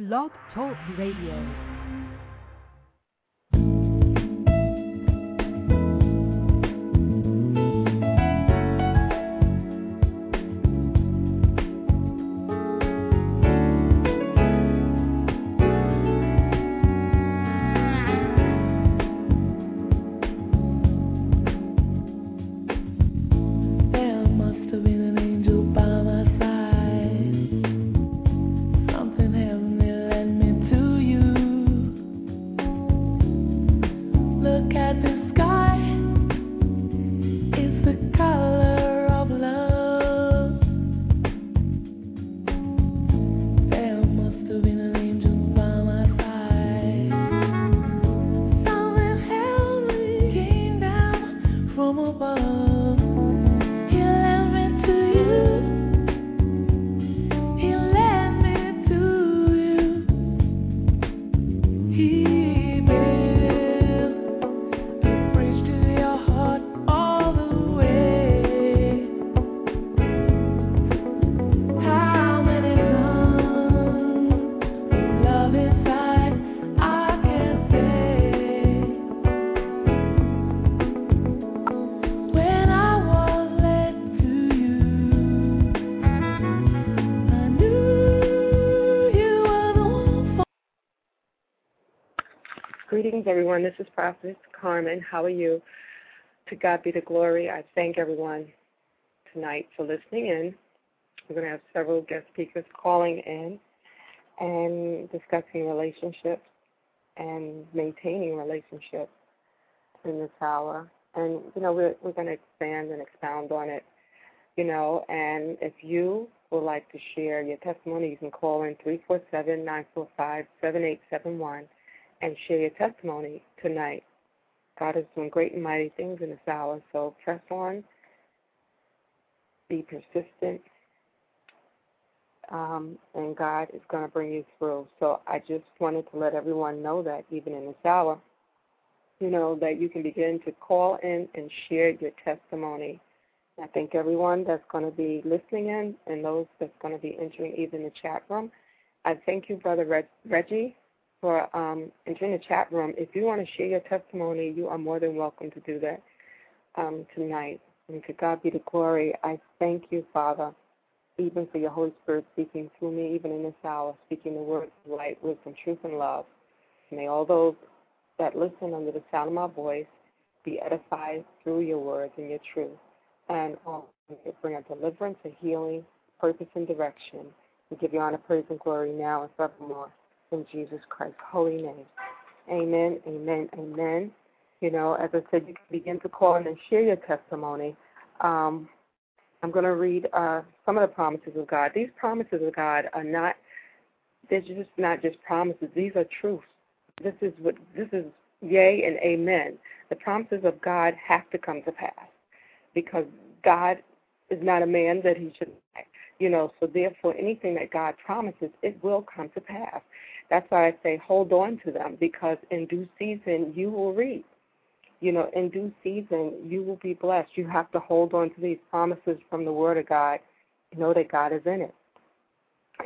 Blog Talk Radio. Everyone. This is Prophet Carmen. How are you? To God be the glory. I thank everyone tonight for listening in. We're going to have several guest speakers calling in and discussing relationships and maintaining relationships in this hour. And, you know, we're, we're going to expand and expound on it, you know. And if you would like to share your testimony, you can call in 347 945 7871 and share your testimony tonight. God is doing great and mighty things in this hour, so press on, be persistent, um, and God is going to bring you through. So I just wanted to let everyone know that even in this hour, you know, that you can begin to call in and share your testimony. I thank everyone that's going to be listening in and those that's going to be entering even the chat room. I thank you, Brother Reg- Reggie, for um, entering the chat room. If you want to share your testimony, you are more than welcome to do that um, tonight. And to God be the glory. I thank you, Father, even for your Holy Spirit speaking through me, even in this hour, speaking the words of light, wisdom, truth, and love. May all those that listen under the sound of my voice be edified through your words and your truth. And um, bring a deliverance, a healing, purpose, and direction. We give you honor, praise, and glory now and forevermore in Jesus Christ's holy name. Amen, amen, amen. You know, as I said, you can begin to call in and share your testimony. Um, I'm going to read uh, some of the promises of God. These promises of God are not, they're just not just promises. These are truths. This is what, this is yea and amen. The promises of God have to come to pass because God is not a man that he should You know, so therefore, anything that God promises, it will come to pass. That's why I say hold on to them because in due season you will reap. You know, in due season you will be blessed. You have to hold on to these promises from the Word of God. Know that God is in it.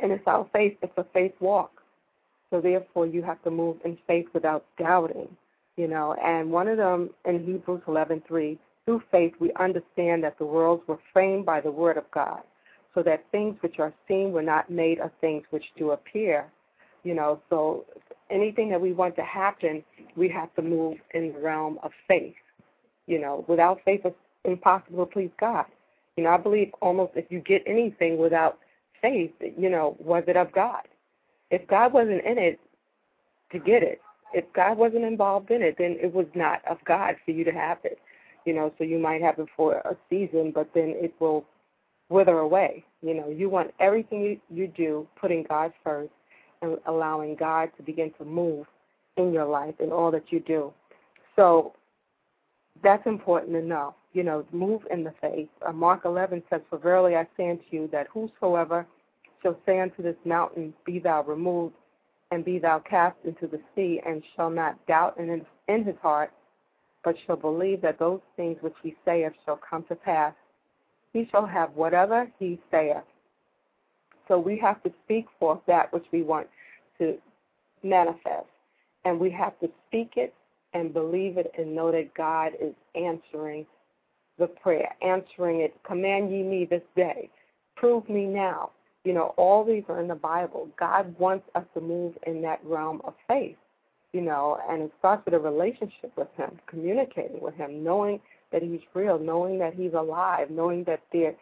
And it's our faith, it's a faith walk. So therefore you have to move in faith without doubting. You know, and one of them in Hebrews eleven three, through faith we understand that the worlds were framed by the word of God, so that things which are seen were not made of things which do appear. You know, so anything that we want to happen, we have to move in the realm of faith. You know, without faith, it's impossible to please God. You know, I believe almost if you get anything without faith, you know, was it of God? If God wasn't in it to get it, if God wasn't involved in it, then it was not of God for you to have it. You know, so you might have it for a season, but then it will wither away. You know, you want everything you, you do putting God first and allowing God to begin to move in your life in all that you do. So that's important to know. You know, move in the faith. Uh, Mark 11 says, For verily I say unto you that whosoever shall say unto this mountain, Be thou removed, and be thou cast into the sea, and shall not doubt in in his heart, but shall believe that those things which he saith shall come to pass, he shall have whatever he saith. So we have to speak forth that which we want to manifest. And we have to speak it and believe it and know that God is answering the prayer, answering it. Command ye me this day. Prove me now. You know, all these are in the Bible. God wants us to move in that realm of faith, you know, and it starts with a relationship with Him, communicating with Him, knowing that He's real, knowing that He's alive, knowing that there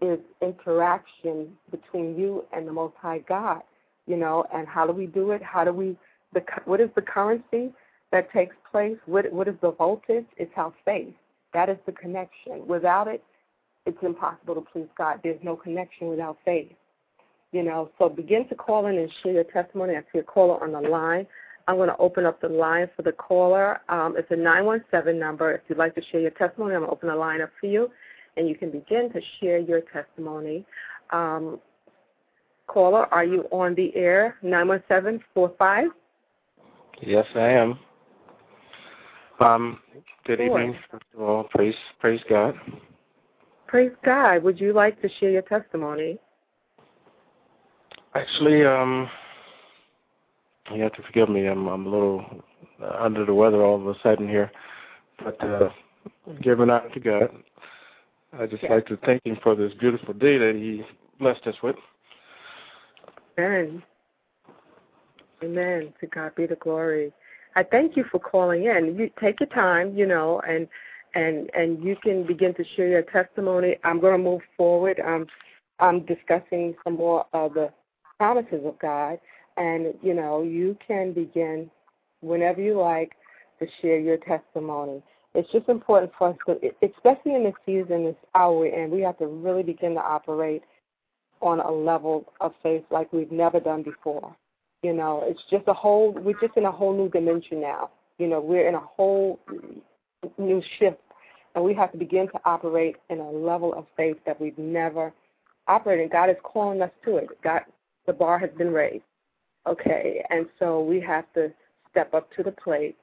is interaction between you and the Most High God, you know, and how do we do it? How do we, the what is the currency that takes place? What what is the voltage? It's our faith. That is the connection. Without it, it's impossible to please God. There's no connection without faith. You know, so begin to call in and share your testimony. I see a caller on the line. I'm going to open up the line for the caller. Um, it's a 917 number. If you'd like to share your testimony, I'm going to open the line up for you, and you can begin to share your testimony. Um, caller, are you on the air? 91745? Yes, I am. Um, good evening. First of all, praise praise God. Praise God. Would you like to share your testimony? Actually, um, you have to forgive me. I'm I'm a little under the weather all of a sudden here, but uh, giving out to God, I just yes. like to thank Him for this beautiful day that He blessed us with. Amen. Amen. To God be the glory. I thank you for calling in. You take your time, you know, and and and you can begin to share your testimony. I'm going to move forward. Um, I'm discussing some more of the promises of God, and you know, you can begin whenever you like to share your testimony. It's just important for us especially in this season, this hour, and we have to really begin to operate on a level of faith like we've never done before. You know, it's just a whole, we're just in a whole new dimension now. You know, we're in a whole new shift, and we have to begin to operate in a level of faith that we've never operated. God is calling us to it. God, the bar has been raised. Okay, and so we have to step up to the plate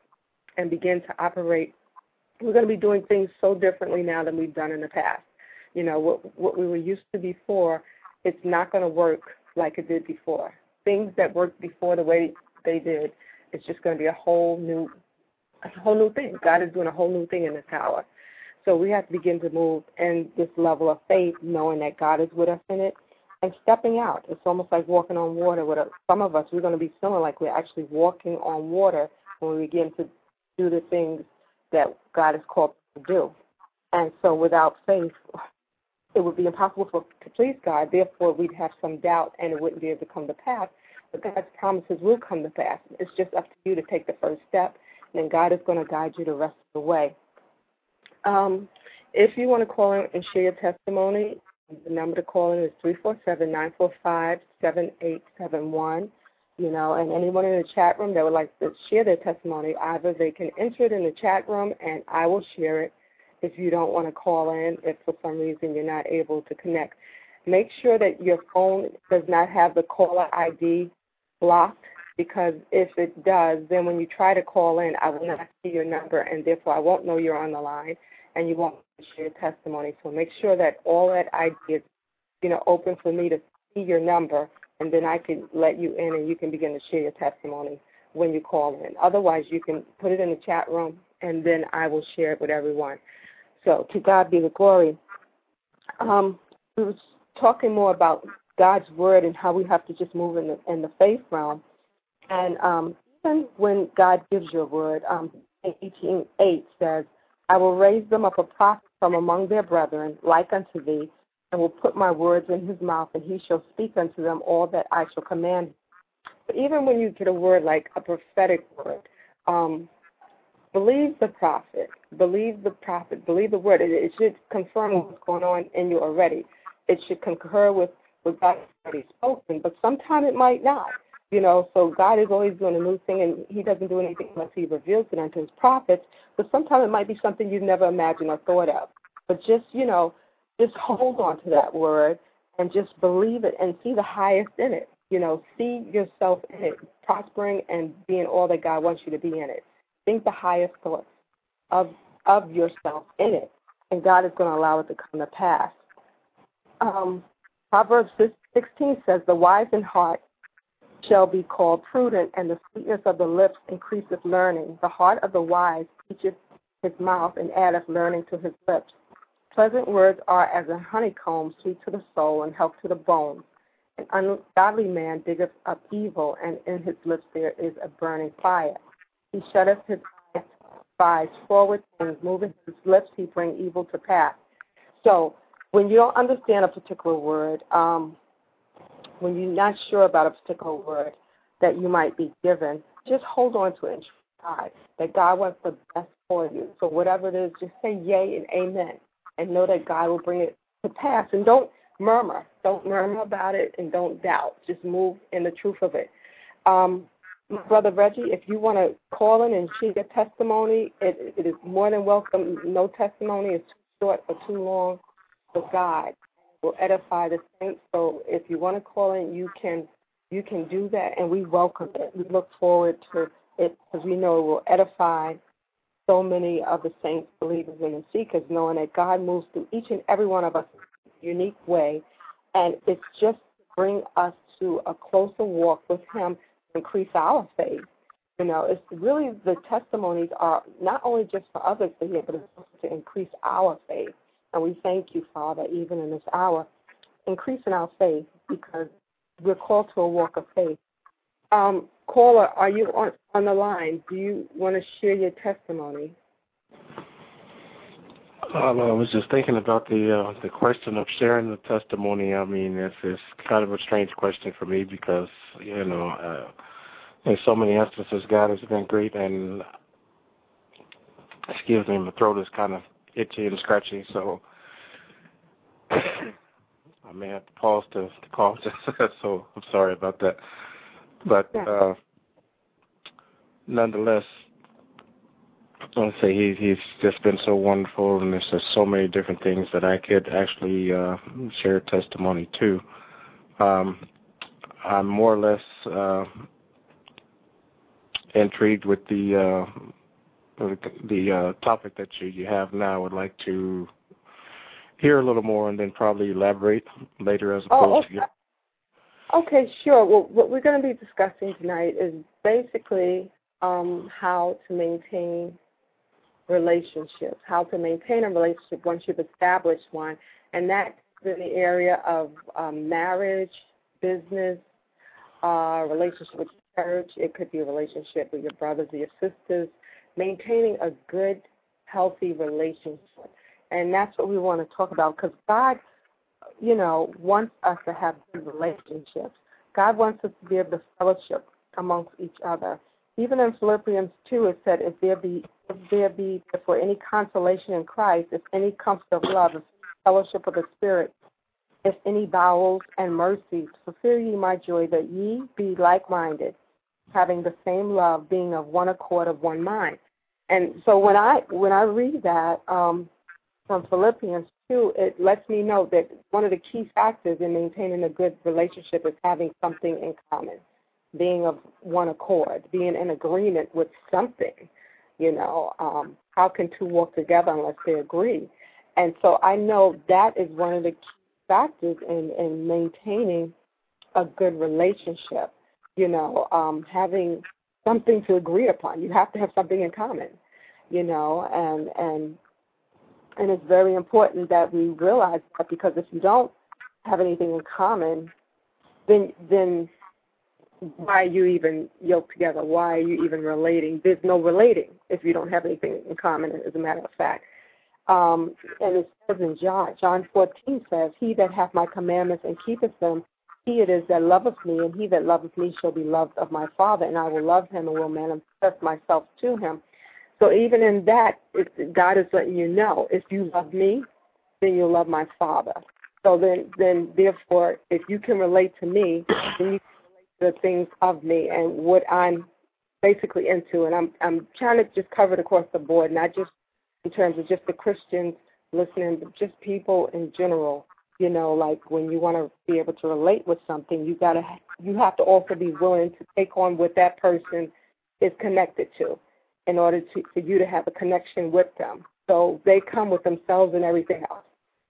and begin to operate. We're going to be doing things so differently now than we've done in the past. You know, what what we were used to before, it's not going to work like it did before things that worked before the way they did. It's just going to be a whole new, a whole new thing. God is doing a whole new thing in this hour. So we have to begin to move in this level of faith, knowing that God is with us in it, and stepping out. It's almost like walking on water. With a, some of us, we're going to be feeling like we're actually walking on water when we begin to do the things that God has called to do. And so, without faith, it would be impossible for to please God. Therefore, we'd have some doubt, and it wouldn't be able to come to pass. But God's promises will come to pass. It's just up to you to take the first step, and then God is going to guide you the rest of the way. Um, if you want to call in and share your testimony, the number to call in is three four seven nine four five seven eight seven one. You know, and anyone in the chat room that would like to share their testimony, either they can enter it in the chat room and I will share it if you don't want to call in, if for some reason you're not able to connect. Make sure that your phone does not have the caller ID blocked because if it does, then when you try to call in, I will not see your number and therefore I won't know you're on the line and you won't share your testimony. So make sure that all that ID is, you know, open for me to see your number and then I can let you in and you can begin to share your testimony when you call in. Otherwise, you can put it in the chat room and then I will share it with everyone. So to God be the glory. Um, we were talking more about God's word and how we have to just move in the in the faith realm. And um, even when God gives you a word, um, 18:8 says, "I will raise them up a prophet from among their brethren, like unto thee, and will put my words in his mouth, and he shall speak unto them all that I shall command." But even when you get a word like a prophetic word, um, believe the prophet, believe the prophet, believe the word. It, it should confirm what's going on in you already. It should concur with what God has already spoken, but sometimes it might not. You know, so God is always doing a new thing, and He doesn't do anything unless He reveals it unto His prophets. But sometimes it might be something you've never imagined or thought of. But just, you know, just hold on to that word and just believe it and see the highest in it. You know, see yourself in it, prospering and being all that God wants you to be in it think the highest thoughts of of yourself in it, and God is going to allow it to come to pass. Um, Proverbs 16 says, "The wise in heart shall be called prudent, and the sweetness of the lips increaseth learning. The heart of the wise teacheth his mouth, and addeth learning to his lips. Pleasant words are as a honeycomb, sweet to the soul, and health to the bones. An ungodly man diggeth up evil, and in his lips there is a burning fire. He shutteth his eyes, forward things, moving his lips, he bring evil to pass. So, when you don't understand a particular word, um, when you're not sure about a particular word that you might be given, just hold on to it and try that God wants the best for you. So whatever it is, just say yay and amen and know that God will bring it to pass. And don't murmur. Don't murmur about it and don't doubt. Just move in the truth of it. Um, Brother Reggie, if you want to call in and share your testimony, it, it is more than welcome. No testimony is too short or too long for God will edify the saints. So if you want to call in, you can you can do that, and we welcome it. We look forward to it because we know it will edify so many of the saints, believers, and seekers, knowing that God moves through each and every one of us in a unique way, and it's just to bring us to a closer walk with Him, to increase our faith. You know, it's really the testimonies are not only just for others to hear, but it's also to increase our faith. And we thank you, Father, even in this hour, increasing our faith because we're called to a walk of faith. Um, caller, are you on, on the line? Do you want to share your testimony? Um, I was just thinking about the uh, the question of sharing the testimony. I mean, it's it's kind of a strange question for me because you know, uh, in so many instances, God has been great, and excuse me, my throat is kind of itchy and scratchy, so I may have to pause to, to call. so I'm sorry about that. But uh, nonetheless, I'll say he, he's just been so wonderful, and there's just so many different things that I could actually uh, share testimony to. Um, I'm more or less uh, intrigued with the uh, the uh, topic that you, you have now. I would like to hear a little more and then probably elaborate later as oh, opposed oh, okay. to. Okay, sure. Well, what we're going to be discussing tonight is basically um, how to maintain relationships, how to maintain a relationship once you've established one, and that's in the area of um, marriage, business, uh, relationship with church. It could be a relationship with your brothers or your sisters, maintaining a good, healthy relationship. And that's what we want to talk about because God, you know, wants us to have good relationships. God wants us to be able to fellowship amongst each other. Even in Philippians 2, it said, if there be, if there be for any consolation in Christ, if any comfort of love, if fellowship of the Spirit, if any bowels and mercies, fulfill ye my joy that ye be like minded, having the same love, being of one accord, of one mind. And so when I when I read that um, from Philippians two, it lets me know that one of the key factors in maintaining a good relationship is having something in common, being of one accord, being in agreement with something. You know, um, how can two walk together unless they agree? And so I know that is one of the key factors in, in maintaining a good relationship. You know, um, having something to agree upon. You have to have something in common, you know, and and and it's very important that we realize that because if you don't have anything in common, then then why are you even yoked together? Why are you even relating? There's no relating if you don't have anything in common. As a matter of fact, um, and it says in John, John 14 says, "He that hath my commandments and keepeth them, he it is that loveth me, and he that loveth me shall be loved of my Father, and I will love him and will manifest myself to him. So even in that, God is letting you know, if you love me, then you'll love my Father. So then, then therefore, if you can relate to me, then you can relate to the things of me and what I'm basically into. And I'm I'm trying to just cover it across the board, not just in terms of just the Christians listening, but just people in general you know like when you want to be able to relate with something you got to you have to also be willing to take on what that person is connected to in order to for you to have a connection with them so they come with themselves and everything else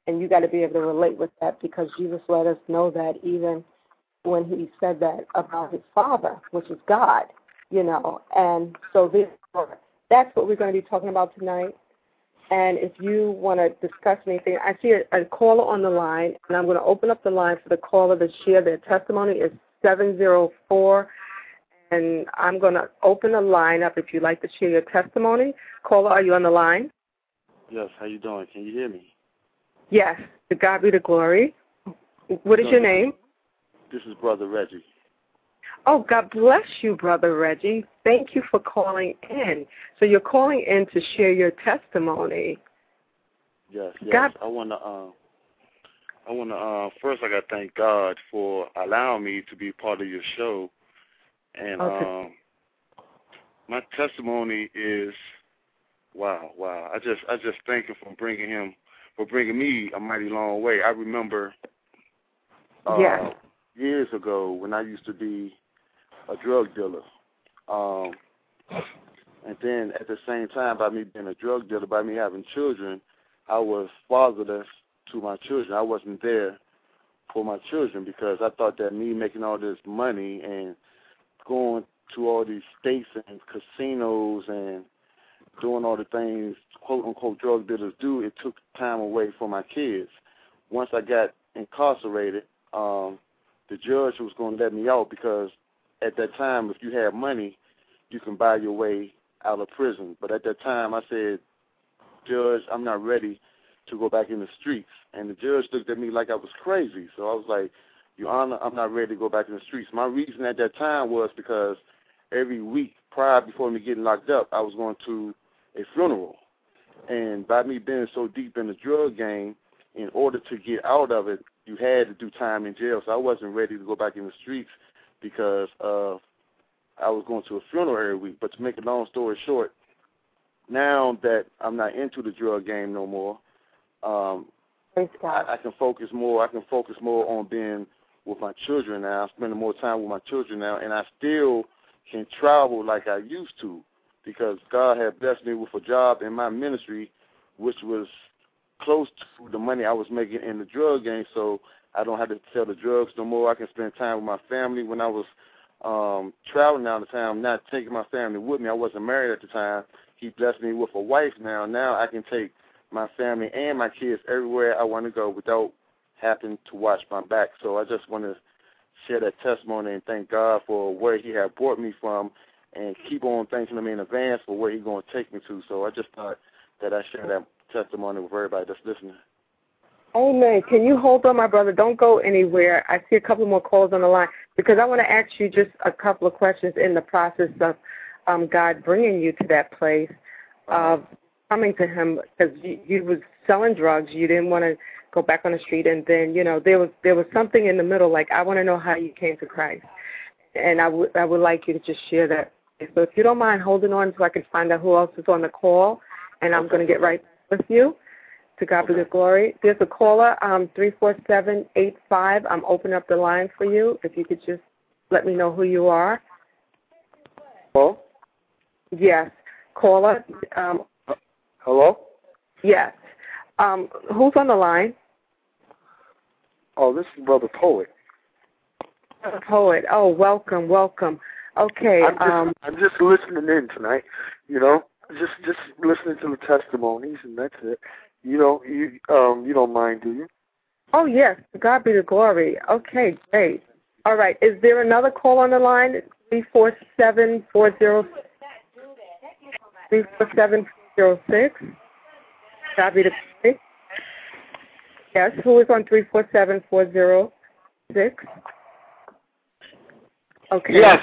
and you got to be able to relate with that because jesus let us know that even when he said that about his father, which is God, you know. And so this, that's what we're going to be talking about tonight. And if you want to discuss anything, I see a, a caller on the line, and I'm going to open up the line for the caller to share their testimony. Is 704, and I'm going to open the line up if you'd like to share your testimony. Caller, are you on the line? Yes. How you doing? Can you hear me? Yes. To God be the glory. What is your name? This is Brother Reggie. Oh, God bless you, Brother Reggie. Thank you for calling in. So you're calling in to share your testimony. Yes, yes. God- I want to. Uh, I want to. Uh, first, I got to thank God for allowing me to be part of your show, and Okay. um, my testimony is, wow, wow. I just, I just thank him for bringing him, for bringing me a mighty long way. I remember. Uh, Yes. Years ago, when I used to be a drug dealer, um, and then at the same time, by me being a drug dealer, by me having children, I was fatherless to my children. I wasn't there for my children because I thought that me making all this money and going to all these states and casinos and doing all the things quote unquote drug dealers do, it took time away from my kids. Once I got incarcerated, um, the judge was going to let me out because at that time, if you have money, you can buy your way out of prison. But at that time, I said, Judge, I'm not ready to go back in the streets. And the judge looked at me like I was crazy. So I was like, Your Honor, I'm not ready to go back in the streets. My reason at that time was because every week prior before me getting locked up, I was going to a funeral. And by me being so deep in the drug game, in order to get out of it, you had to do time in jail. So I wasn't ready to go back in the streets because uh, I was going to a funeral every week. But to make a long story short, now that I'm not into the drug game no more, um, I, I can focus more. I can focus more on being with my children now. I'm spending more time with my children now, and I still can travel like I used to because God had blessed me with a job in my ministry, which was close to the money I was making in the drug game. So I don't have to sell the drugs no more. I can spend time with my family. When I was um traveling down the town, not taking my family with me. I wasn't married at the time. He blessed me with a wife now. Now I can take my family and my kids everywhere I want to go without having to watch my back. So I just want to share that testimony and thank God for where He had brought me from, and keep on thanking Him in advance for where He's going to take me to. So I just thought that I share that testimony with everybody that's listening. Amen. Can you hold on, my brother? Don't go anywhere. I see a couple more calls on the line because I want to ask you just a couple of questions in the process of um, God bringing you to that place of coming to Him because you, you was selling drugs. You didn't want to go back on the street, and then you know there was there was something in the middle. Like I want to know how you came to Christ, and I would I would like you to just share that. So if you don't mind holding on, so I can find out who else is on the call, and I'm going to get right with you. To God be the glory. There's a caller, um, three four seven eight five. I'm opening up the line for you. If you could just let me know who you are. Hello? Yes, caller. Um, Hello? yes. Um, who's on the line? Oh, this is Brother Poet. A poet. Oh, welcome, welcome. Okay. I'm just, Um, I'm just listening in tonight, you know, just just listening to the testimonies, and that's it. You know, you um, you don't mind, do you? oh yes. God be the glory. Okay, great. All right. Is there another call on the line? Three four seven four zero. Three four seven zero six. God be the glory. Yes. Who is on three four seven four zero six? Okay. Yes,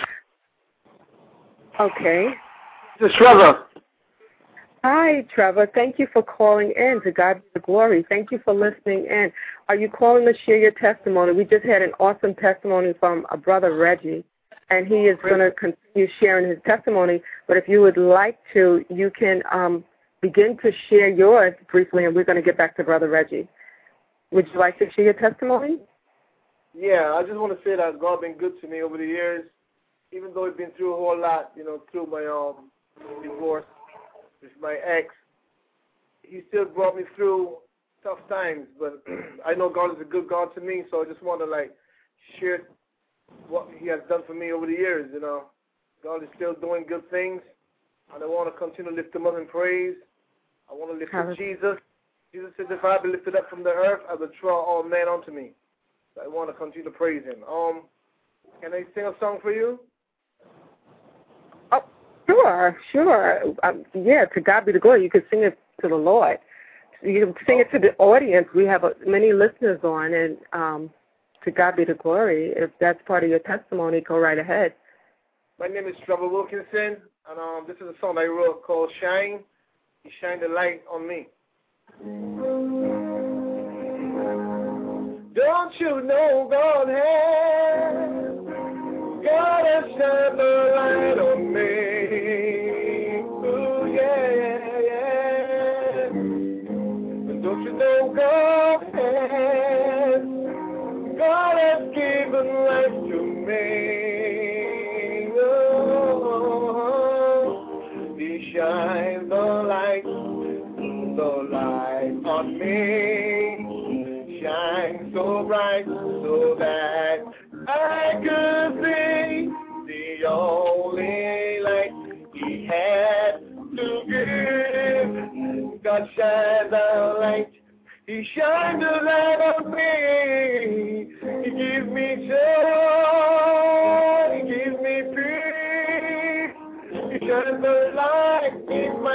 Okay. this is Trevor. Hi, Trevor. Thank you for calling in. To God be the glory. Thank you for listening in. Are you calling to share your testimony? We just had an awesome testimony from a brother, Reggie, and he is going to continue sharing his testimony. But if you would like to, you can um, begin to share yours briefly, and we're going to get back to Brother Reggie. Would you like to share your testimony? Yeah, I just want to say that God has been good to me over the years, even though I've been through a whole lot, you know, through my um divorce with my ex. He still brought me through tough times, but I know God is a good God to me, so I just want to like share what He has done for me over the years. You know, God is still doing good things, and I want to continue to lift Him up in praise. I want to lift up Jesus. Jesus said, "If I be lifted up from the earth, I will draw all men unto me." So I want to continue to praise Him. Um, can I sing a song for you? Oh, sure, sure. Um, yeah, to God be the glory. You can sing it to the Lord. You can sing it to the audience. We have uh, many listeners on, and um, to God be the glory. If that's part of your testimony, go right ahead. My name is Trevor Wilkerson, and um, this is a song I wrote called "Shine." You shine the light on me. Don't you know God has God has shined the light on me?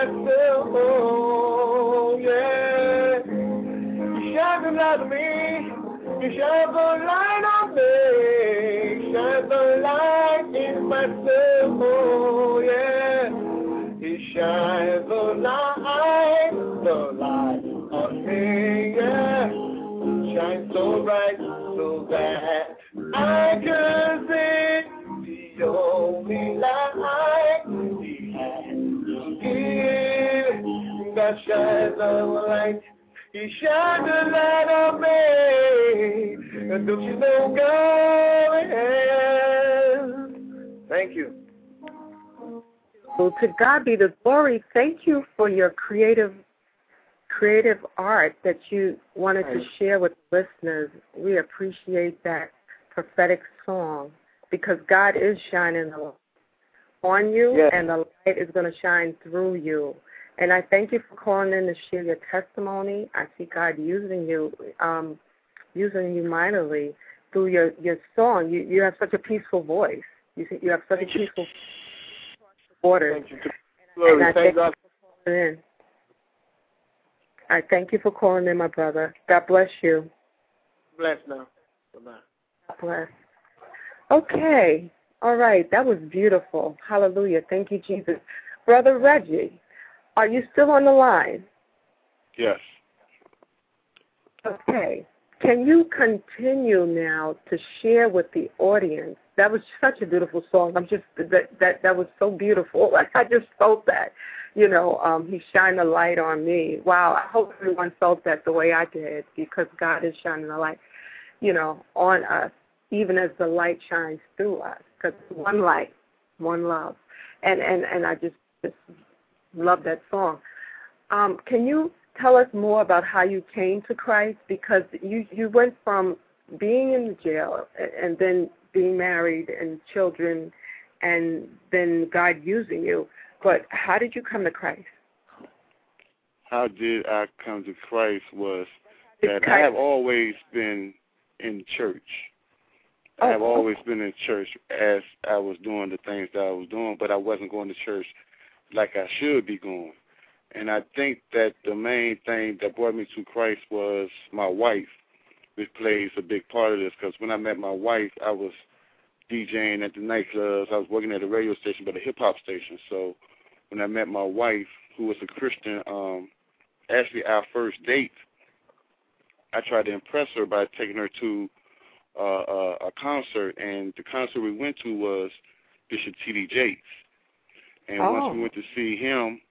In my soul. Yeah. He shines a light on me. He shines a light on me. He shines a light in my soul. Yeah. He shines a light, the light on me. Yeah. Shines so bright so that He shines a light on me. And don't you know God? Thank you. Well, to God be the glory. Thank you for your creative creative art that you wanted to share with listeners. We appreciate that prophetic song because God is shining the light on you Yes. and the light is going to shine through you. And I thank you for calling in to share your testimony. I see God using you, um, using you mightily through your your song. You you have such a peaceful voice. You you have such a Thank you. peaceful order. Thank you. Glory. And I Thank thank God. you in. I thank you for calling in, my brother. God bless you. Bless now. Bye-bye. God bless. Okay. All right. That was beautiful. Hallelujah. Thank you, Jesus. Brother Reggie, are you still on the line? Yes. Okay. Can you continue now to share with the audience? That was such a beautiful song. I'm just that that that was so beautiful. Like I just felt that. You know, um, he shined a light on me. Wow. I hope everyone felt that the way I did because God is shining a light, you know, on us, even as the light shines through us. Because one light, one love, and and and I just just love that song. Um, can you tell us more about how you came to Christ? Because you you went from being in the jail and then being married and children, and then God using you. But how did you come to Christ? How did I come to Christ was that I have always been in church. I have oh. always been in church as I was doing the things that I was doing, but I wasn't going to church like I should be going. And I think that the main thing that brought me to Christ was my wife, which plays a big part of this. Because when I met my wife, I was DJing at the nightclubs. I was working at a radio station, but a hip hop station. So when I met my wife, who was a Christian, um, actually our first date, I tried to impress her by taking her to uh, a, a concert, and the concert we went to was Bishop T.D. Jakes. And Oh. once we went to see him,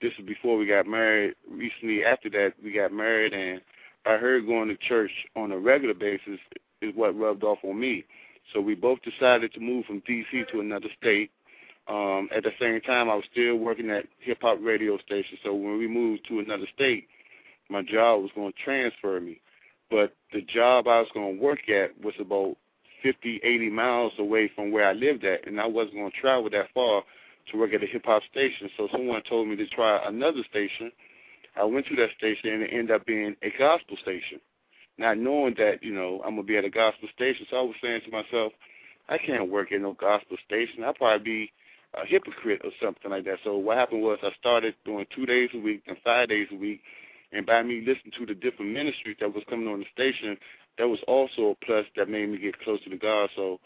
this is before we got married. Recently, after that, we got married, and I heard going to church on a regular basis is what rubbed off on me. So we both decided to move from D.C. to another state. Um, at the same time, I was still working at hip hop radio station. So when we moved to another state, my job was going to transfer me. But the job I was going to work at was about 50, 80 miles away from where I lived at, and I wasn't going to travel that far to work at a hip hop station. So someone told me to try another station. I went to that station, and it ended up being a gospel station. Not knowing that, you know, I'm gonna be at a gospel station, so I was saying to myself, I can't work at no gospel station. I'll probably be a hypocrite or something like that. So what happened was I started doing two days a week and five days a week, and by me listening to the different ministries that was coming on the station, that was also a plus that made me get closer to God. So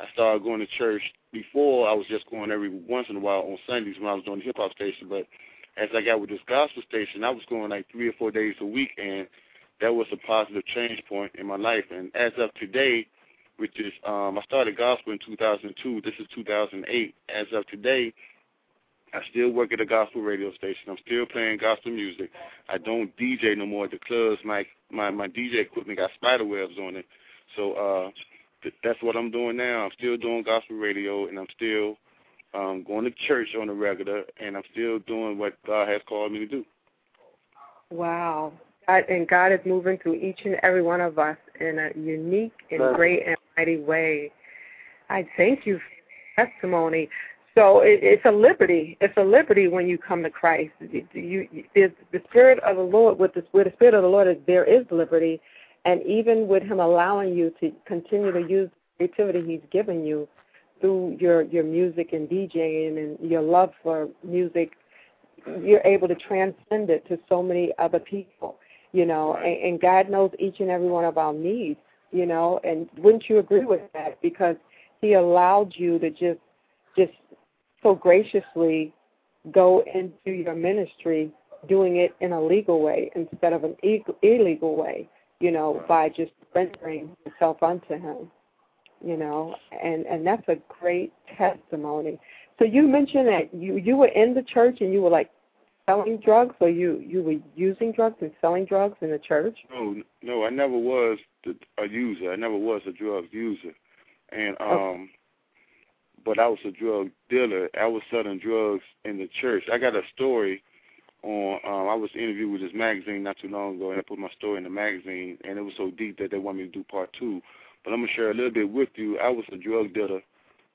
I started going to church. Before I was just going every once in a while on Sundays when I was doing the hip hop station, but as I got with this gospel station, I was going like three or four days a week, and that was a positive change point in my life. And as of today, which is um, I started gospel in 2002. This is 2008. As of today, I still work at a gospel radio station. I'm still playing gospel music. I don't DJ no more at the clubs. My my my DJ equipment got spider webs on it. So uh th- that's what I'm doing now. I'm still doing gospel radio and I'm still um going to church on a regular and I'm still doing what God has called me to do. Wow. God, and God is moving through each and every one of us in a unique and great and mighty way. I thank you for testimony. So it, it's a liberty. It's a liberty when you come to Christ. You, you, the Spirit of the Lord, with the, with the Spirit of the Lord, is there is liberty, and even with Him allowing you to continue to use the creativity He's given you through your your music and DJing and your love for music, you're able to transcend it to so many other people. You know, and, and God knows each and every one of our needs. You know, and wouldn't you agree with that? Because He allowed you to just just so graciously go into your ministry doing it in a legal way instead of an illegal way, you know, by just rendering yourself unto him. You know, and and that's a great testimony. So you mentioned that you you were in the church and you were like selling drugs, or you you were using drugs and selling drugs in the church? No, no, I never was a user. I never was a drug user, and um, okay but I was a drug dealer. I was selling drugs in the church. I got a story on. Um, I was interviewed with this magazine not too long ago, and I put my story in the magazine, and it was so deep that they want me to do part two. But I'm gonna share a little bit with you. I was a drug dealer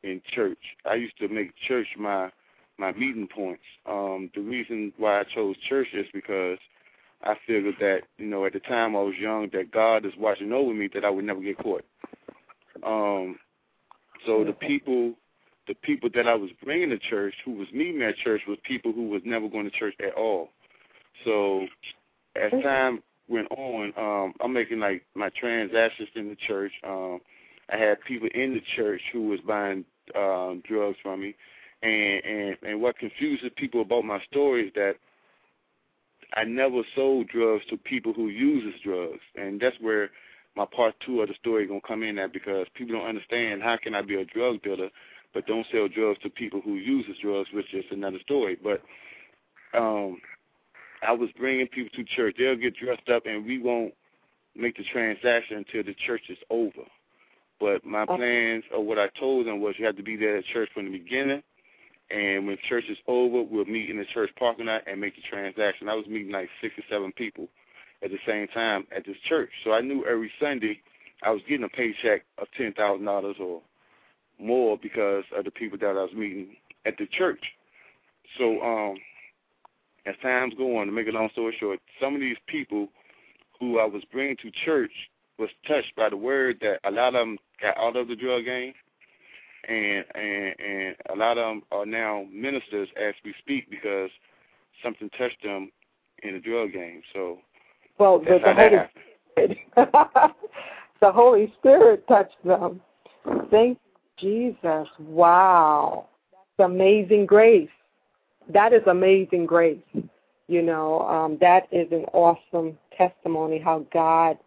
in church. I used to make church my my meeting points. Um, the reason why I chose church is because I figured that you know at the time I was young that God is watching over me that I would never get caught. Um, so the people the people that I was bringing to church, who was meeting at church, was people who was never going to church at all. So as time went on, um, I'm making like my transactions in the church. Um, I had people in the church who was buying um, drugs from me, and and and what confuses people about my story is that I never sold drugs to people who uses drugs, and that's where my part two of the story gonna come in at because people don't understand how can I be a drug dealer but don't sell drugs to people who uses drugs, which is another story. But um, I was bringing people to church. They'll get dressed up, and we won't make the transaction until the church is over. But my plans, or what I told them, was you have to be there at church from the beginning, and when church is over, we'll meet in the church parking lot and make the transaction. I was meeting like six or seven people at the same time at this church, so I knew every Sunday I was getting a paycheck of ten thousand dollars or more because of the people that I was meeting at the church. So um, as times go on, to make a long story short, some of these people who I was bringing to church was touched by the word that a lot of them got out of the drug game, and and and a lot of them are now ministers as we speak because something touched them in the drug game. So well, the, the Holy the Holy Spirit touched them. Thank Jesus. Wow. That's amazing grace. That is amazing grace. You know, um, that is an awesome testimony how God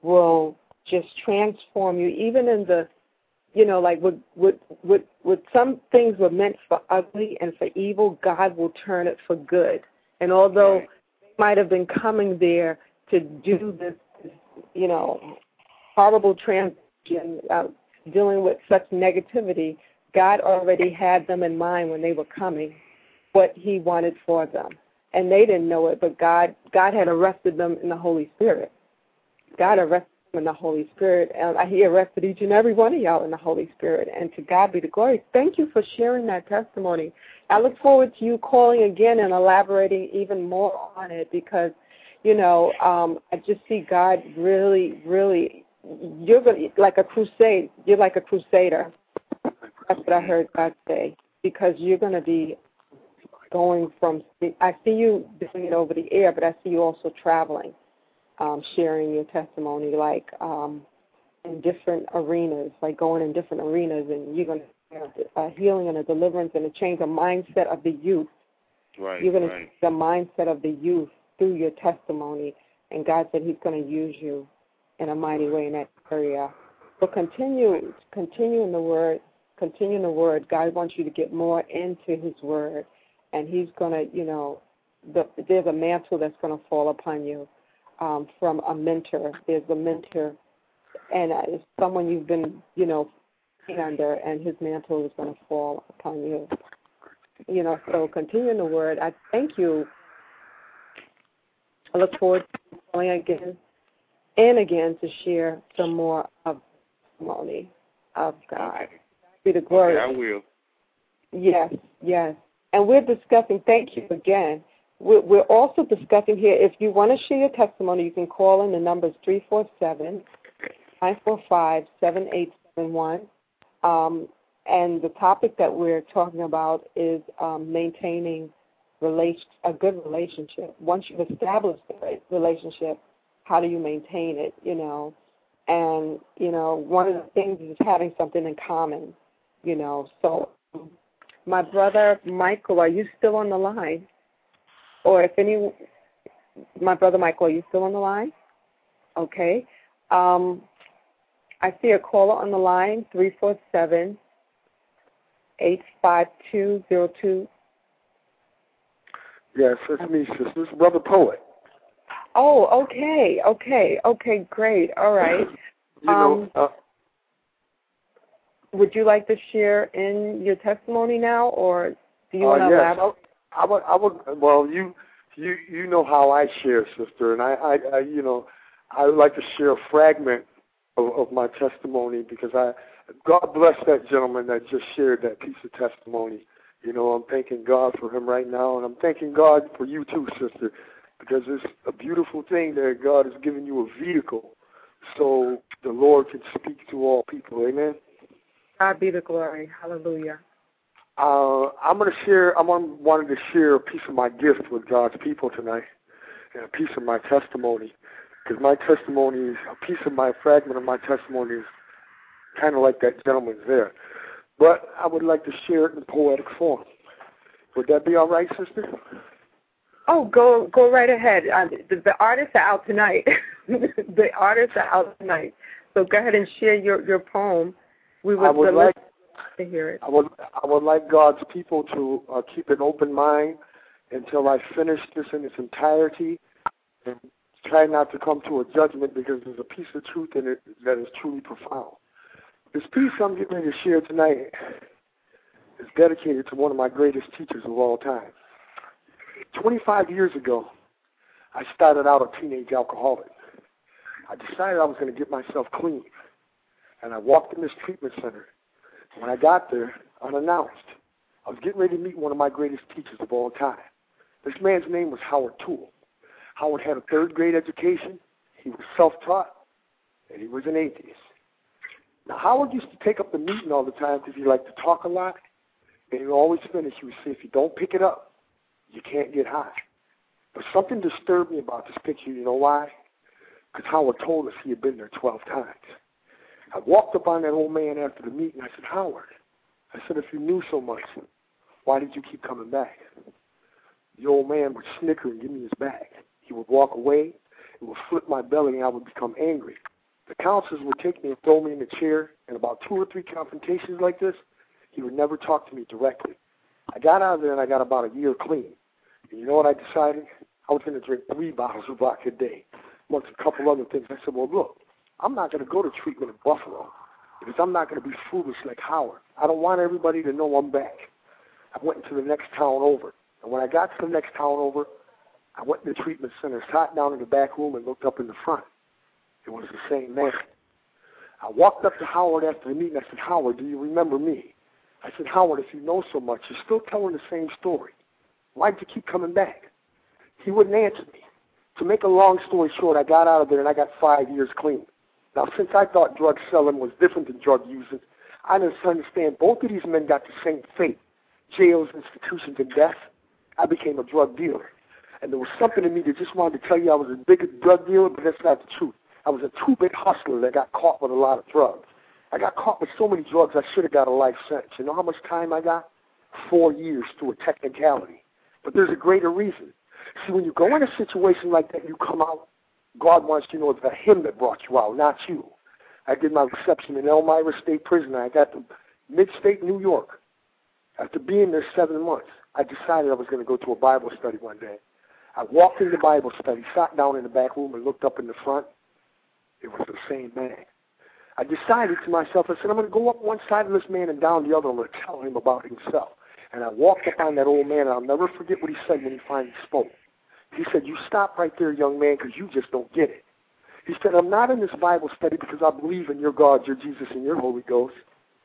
will just transform you, even in the, you know, like with with with with some things were meant for ugly and for evil, God will turn it for good. And although right. might have been coming there to do this, you know, horrible transition, uh, dealing with such negativity, God already had them in mind when they were coming, what He wanted for them, and they didn't know it. But God, God had arrested them in the Holy Spirit. God arrested them in the Holy Spirit. And He arrested each and every one of y'all in the Holy Spirit. And to God be the glory. Thank you for sharing that testimony. I look forward to you calling again and elaborating even more on it because, you know, um, I just see God really, really. You're like a crusade. You're like a crusader. That's what I heard God say because you're going to be going from. I see you doing it over the air, but I see you also traveling um, sharing your testimony, like um, in different arenas, like going in different arenas, and you're going to have a healing and a deliverance and a change of mindset of the youth. Right. You're going right. to the mindset of the youth through your testimony, and God said He's going to use you in a mighty way in that area. But continue, continue in the Word, continue in the Word. God wants you to get more into His Word, and He's to, you know, the, there's a mantle that's to fall upon you um, from a mentor. There's a mentor, and uh, someone you've been, you know, under, and his mantle is to fall upon you. You know, so continue in the word. I thank you. I look forward to calling again and again to share some more of testimony of God. Okay. Be the glory. Okay, I will. Yes, yes. And we're discussing, thank you again. We're, we're also discussing here, if you want to share your testimony, you can call in. The numbers is 347 945 7871. Um, and the topic that we're talking about is um, maintaining relation, a good relationship. Once you've established a relationship, how do you maintain it, you know? And, you know, one of the things is having something in common, you know. So, my brother Michael, are you still on the line? Or if any, my brother Michael, are you still on the line? Okay. Um, I see a caller on the line, 347 85202. Yes, it's me, sister. It's Brother Poet. Oh, okay, okay, okay, great. All right. You know, Um, uh, Would you like to share in your testimony now, or do you uh, want to yes, elaborate? I would, I would. Well, you, you, you know how I share, sister, and I, I, I you know, I would like to share a fragment of, of my testimony because I, God bless that gentleman that just shared that piece of testimony. You know, I'm thanking God for him right now, and I'm thanking God for you too, sister, because it's a beautiful thing that God has given you a vehicle so the Lord can speak to all people. Amen. God be the glory. Hallelujah. Uh, I'm going to share. I'm on, wanting to share a piece of my gift with God's people tonight, and a piece of my testimony, because my testimony is a piece of my fragment of my testimony is kind of like that gentleman's there, but I would like to share it in poetic form. Would that be all right, sister? Oh, go go right ahead. Uh, the, the artists are out tonight. the artists are out tonight. So go ahead and share your your poem. We would, I would like to hear it. I would I would like God's people to uh, keep an open mind until I finish this in its entirety, and try not to come to a judgment because there's a piece of truth in it that is truly profound. This piece I'm getting ready to share tonight is dedicated to one of my greatest teachers of all time. 25 years ago, I started out a teenage alcoholic. I decided I was going to get myself clean, and I walked in this treatment center when I got there, unannounced, I was getting ready to meet one of my greatest teachers of all time. This man's name was Howard Toole. Howard had a third grade education. He was self taught, and he was an atheist. Now, Howard used to take up the meeting all the time because he liked to talk a lot, and he always finish. He would say, If you don't pick it up, you can't get high. But something disturbed me about this picture. You know why? Because Howard told us he had been there 12 times. I walked up on that old man after the meeting. I said, Howard, I said, if you knew so much, why did you keep coming back? The old man would snicker and give me his bag. He would walk away. It would flip my belly, and I would become angry. The counselors would take me and throw me in the chair, and about two or three confrontations like this, he would never talk to me directly. I got out of there, and I got about a year clean. And you know what I decided? I was going to drink three bottles of vodka a day, amongst a couple other things. I said, well, look, I'm not going to go to treatment in Buffalo because I'm not going to be foolish like Howard. I don't want everybody to know I'm back. I went into the next town over. And when I got to the next town over, I went to the treatment center, sat down in the back room, and looked up in the front. It was the same man. I walked up to Howard after the meeting. I said, Howard, do you remember me? I said, Howard, if you know so much, you're still telling the same story. Why'd you keep coming back? He wouldn't answer me. To make a long story short, I got out of there and I got five years clean. Now, since I thought drug selling was different than drug using, I didn't understand both of these men got the same fate jails, institutions, and death. I became a drug dealer. And there was something in me that just wanted to tell you I was a big drug dealer, but that's not the truth. I was a two-bit hustler that got caught with a lot of drugs. I got caught with so many drugs I should have got a life sentence. You know how much time I got? Four years through a technicality. But there's a greater reason. See, when you go in a situation like that, you come out. God wants you to know it's Him that brought you out, not you. I did my reception in Elmira State Prison. I got to mid-state New York. After being there seven months, I decided I was going to go to a Bible study one day. I walked into Bible study, sat down in the back room, and looked up in the front. It was the same man. I decided to myself, I said, I'm going to go up one side of this man and down the other. To tell him about himself. And I walked up on that old man, and I'll never forget what he said when he finally spoke. He said, You stop right there, young man, because you just don't get it. He said, I'm not in this Bible study because I believe in your God, your Jesus, and your Holy Ghost.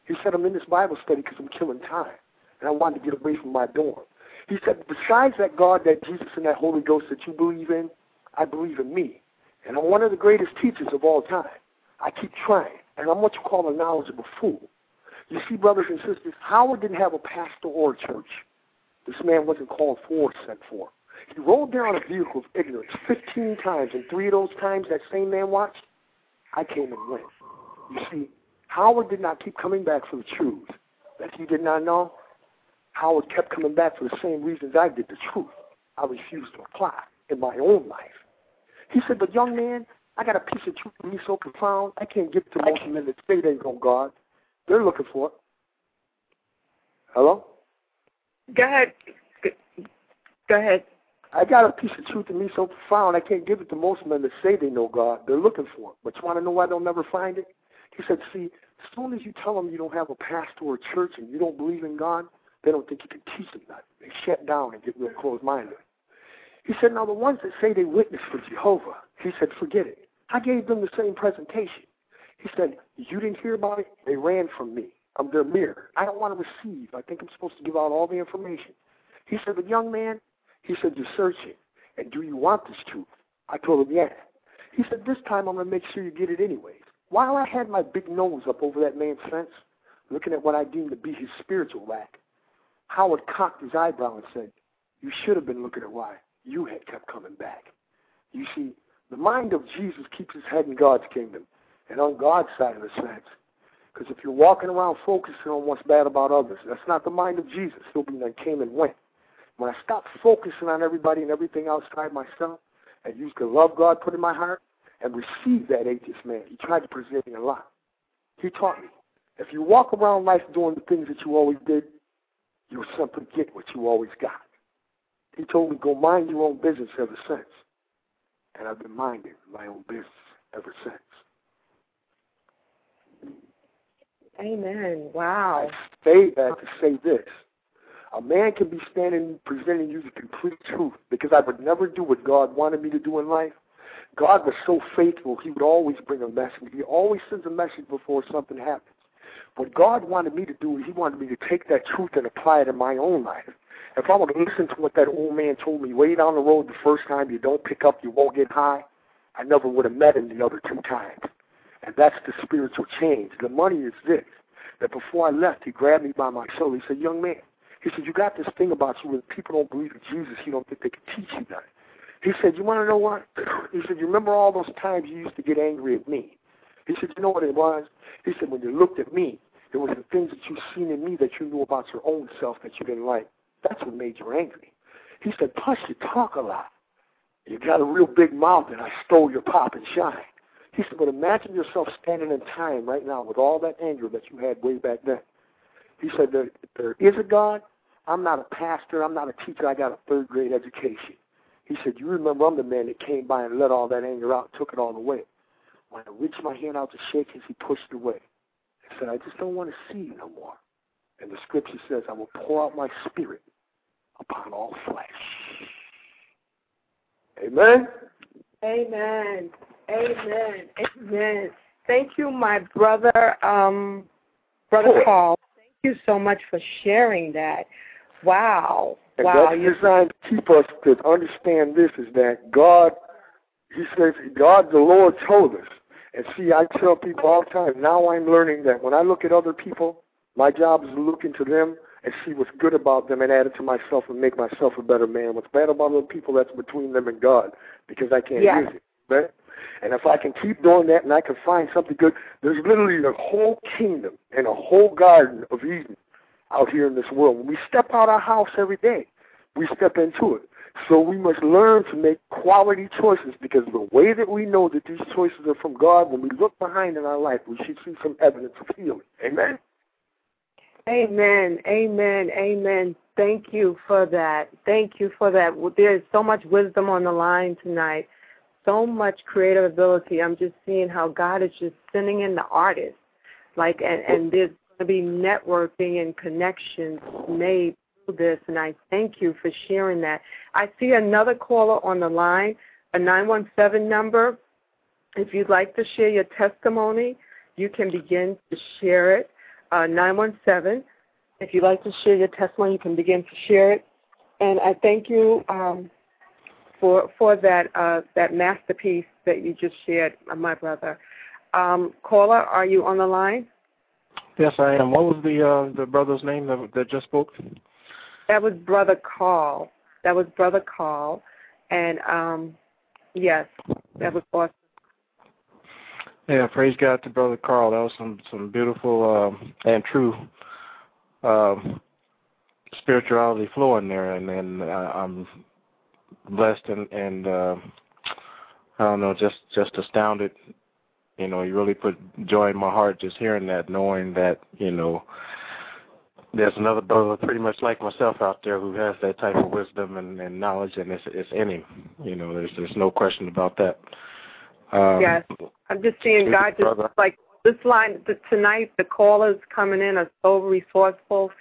He said, I'm in this Bible study because I'm killing time, and I wanted to get away from my dorm. He said, besides that God, that Jesus, and that Holy Ghost that you believe in, I believe in me. And I'm one of the greatest teachers of all time. I keep trying, and I'm what you call a knowledgeable fool. You see, brothers and sisters, Howard didn't have a pastor or a church. This man wasn't called for or sent for. He rolled down a vehicle of ignorance 15 times, and three of those times that same man watched, I came and went. You see, Howard did not keep coming back for the truth that he did not know. Howard kept coming back for the same reasons I did, the truth. I refused to apply in my own life. He said, but young man, I got a piece of truth in me so profound, I can't give it to most men that say they know God. They're looking for it. Hello? Go ahead. Go ahead. I got a piece of truth in me so profound, I can't give it to most men that say they know God. They're looking for it. But you want to know why they'll never find it? He said, see, as soon as you tell them you don't have a pastor or a church and you don't believe in God, they don't think you can teach them that. They shut down and get real closed-minded. He said, now the ones that say they witness for Jehovah, he said, forget it. I gave them the same presentation. He said, you didn't hear about it? They ran from me. I'm their mirror. I don't want to receive. I think I'm supposed to give out all the information. He said, but young man, he said, you're searching. And do you want this truth? I told him, yeah. He said, this time I'm going to make sure you get it anyways. While I had my big nose up over that man's fence, looking at what I deemed to be his spiritual lack, Howard cocked his eyebrow and said, you should have been looking at why you had kept coming back. You see, the mind of Jesus keeps his head in God's kingdom and on God's side of the fence. Because if you're walking around focusing on what's bad about others, that's not the mind of Jesus. He'll be like came and went. When I stopped focusing on everybody and everything outside myself and used the love God put in my heart and received that atheist man, he tried to present me a lot. He taught me, if you walk around life doing the things that you always did, you'll simply get what you always got. He told me, go mind your own business ever since. And I've been minding my own business ever since. Amen. Wow. I say that to say this. A man can be standing presenting you the complete truth because I would never do what God wanted me to do in life. God was so faithful, He would always bring a message. He always sends a message before something happens. What God wanted me to do, He wanted me to take that truth and apply it in my own life. If I would listen to what that old man told me way down the road the first time, you don't pick up, you won't get high, I never would have met him the other two times. And that's the spiritual change. The money is this. That before I left, he grabbed me by my shoulder. He said, young man, he said, you got this thing about you when people don't believe in Jesus, you don't think they can teach you that. He said, you want to know what? He said, you remember all those times you used to get angry at me? He said, you know what it was? He said, when you looked at me, it was the things that you seen in me that you knew about your own self that you didn't like. That's what made you angry. He said, plus you talk a lot. You got a real big mouth and I stole your pop and shine. He said, but imagine yourself standing in time right now with all that anger that you had way back then. He said, there, there is a God. I'm not a pastor. I'm not a teacher. I got a third grade education. He said, you remember I'm the man that came by and let all that anger out took it all away. When I reached my hand out to shake his, he pushed it away. He said, I just don't want to see you no more. And the scripture says, I will pour out my spirit upon all flesh. Amen? Amen. Amen. Amen. Thank you, my brother, um, brother Paul. Thank you so much for sharing that. Wow. And wow. that's designed to keep us to understand this is that God, He says, God the Lord told us. And see, I tell people all the time, now I'm learning that when I look at other people, my job is to look into them and see what's good about them and add it to myself and make myself a better man. What's bad about other people, that's between them and God because I can't yes. use it. Right? And if I can keep doing that and I can find something good, there's literally a whole kingdom and a whole garden of Eden out here in this world. When we step out of our house every day, we step into it. So we must learn to make quality choices because the way that we know that these choices are from God, when we look behind in our life, we should see some evidence of healing. Amen? Amen. Amen. Amen. Thank you for that. Thank you for that. There's so much wisdom on the line tonight, so much creative ability. I'm just seeing how God is just sending in the artists. Like, and, and there's going to be networking and connections made through this, and I thank you for sharing that. I see another caller on the line, a 917 number. If you'd like to share your testimony, you can begin to share it. Uh, 917. If you'd like to share your testimony, you can begin to share it. And I thank you um, for for that uh, that masterpiece that you just shared, uh, my brother. Um, caller, are you on the line? Yes, I am. What was the uh, the brother's name that, that just spoke? That was Brother Carl. That was Brother Carl. And um yes, that was awesome. Yeah, praise God to Brother Carl. That was some some beautiful um, and true um, spirituality flowing there, and and uh, I'm blessed and and uh, I don't know, just just astounded. You know, you really put joy in my heart just hearing that, knowing that you know there's another brother pretty much like myself out there who has that type of wisdom and, and knowledge, and it's it's in him. You know, there's there's no question about that. Um, yes, I'm just seeing God just brother. like this line the, tonight. The callers coming in are so resourceful.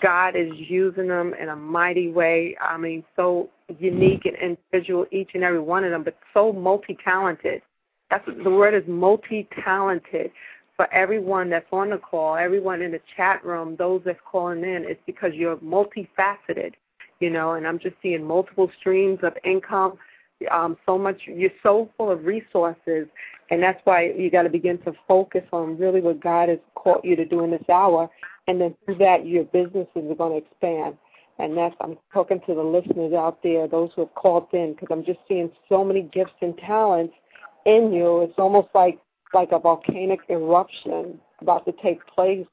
God is using them in a mighty way. I mean, so unique and individual, each and every one of them, but so multi-talented. That's the word is multi-talented for everyone that's on the call, everyone in the chat room, those that's calling in, it's because you're multifaceted, you know, and I'm just seeing multiple streams of income. Um, so much, you're so full of resources, and that's why you got to begin to focus on really what God has called you to do in this hour, and then through that, your businesses are going to expand. And that's I'm talking to the listeners out there, those who have called in, because I'm just seeing so many gifts and talents in you. It's almost like like a volcanic eruption about to take place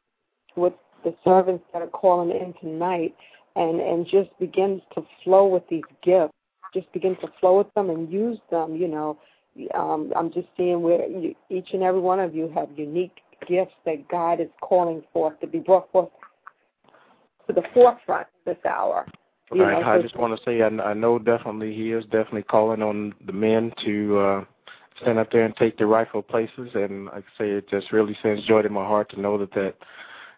with the servants that are calling in tonight and and just begins to flow with these gifts just begin to flow with them and use them you know um i'm just seeing where you, each and every one of you have unique gifts that god is calling forth to be brought forth to the forefront this hour you I, know, I just want to say I, I know definitely he is definitely calling on the men to uh, stand up there and take their rightful places. And like I say, it just really sends joy to my heart to know that that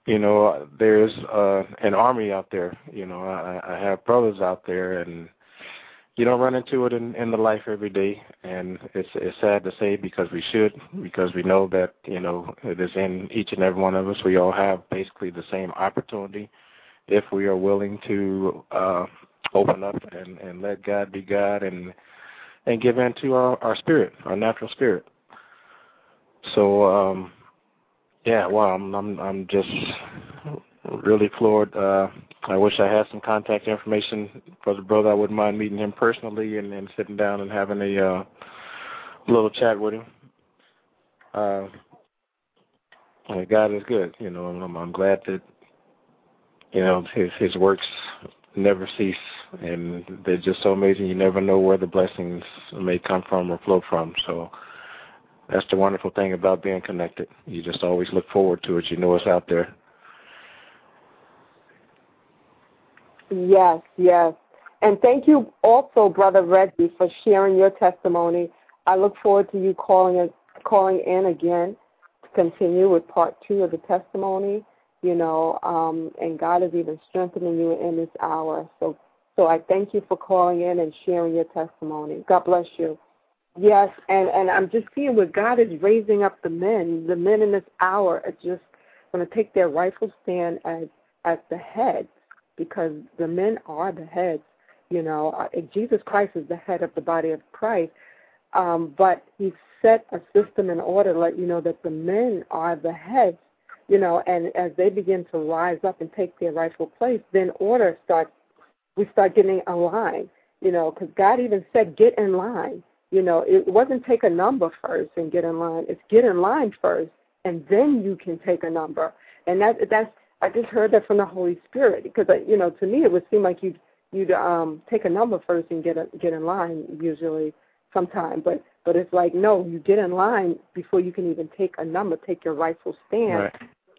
you know there's uh, an army out there. You know, I, I have brothers out there, and you don't run into it in, in the life every day. And it's it's sad to say because we should, because we know that you know it is in each and every one of us. We all have basically the same opportunity if we are willing to uh, open up and, and let God be God and and give in to our, our spirit, our natural spirit. So um yeah, wow, I'm I'm I'm just really floored. Uh I wish I had some contact information for the brother. I wouldn't mind meeting him personally and, and sitting down and having a uh little chat with him. Uh God is good, you know, I'm I'm glad that you know, his his works never cease, and they're just so amazing. You never know where the blessings may come from or flow from. So that's the wonderful thing about being connected. You just always look forward to it. You know it's out there. Yes, yes. And thank you also, Brother Reggie, for sharing your testimony. I look forward to you calling calling in again to continue with part two of the testimony. You know, um, and God is even strengthening you in this hour. So, so I thank you for calling in and sharing your testimony. God bless you. Yes, and and I'm just seeing where God is raising up the men. The men in this hour are just going to take their rightful stand as as the heads, because the men are the heads. You know, uh, Jesus Christ is the head of the body of Christ, um, but He set a system in order to let you know that the men are the heads. You know, and as they begin to rise up and take their rightful place, then order starts. We start getting aligned. You know, because God even said, "Get in line." You know, it wasn't take a number first and get in line. It's get in line first, and then you can take a number. And that that's I just heard that from the Holy Spirit because I, you know to me it would seem like you'd you'd um take a number first and get a, get in line usually sometime, but but it's like no, you get in line before you can even take a number, take your rightful stand. Right.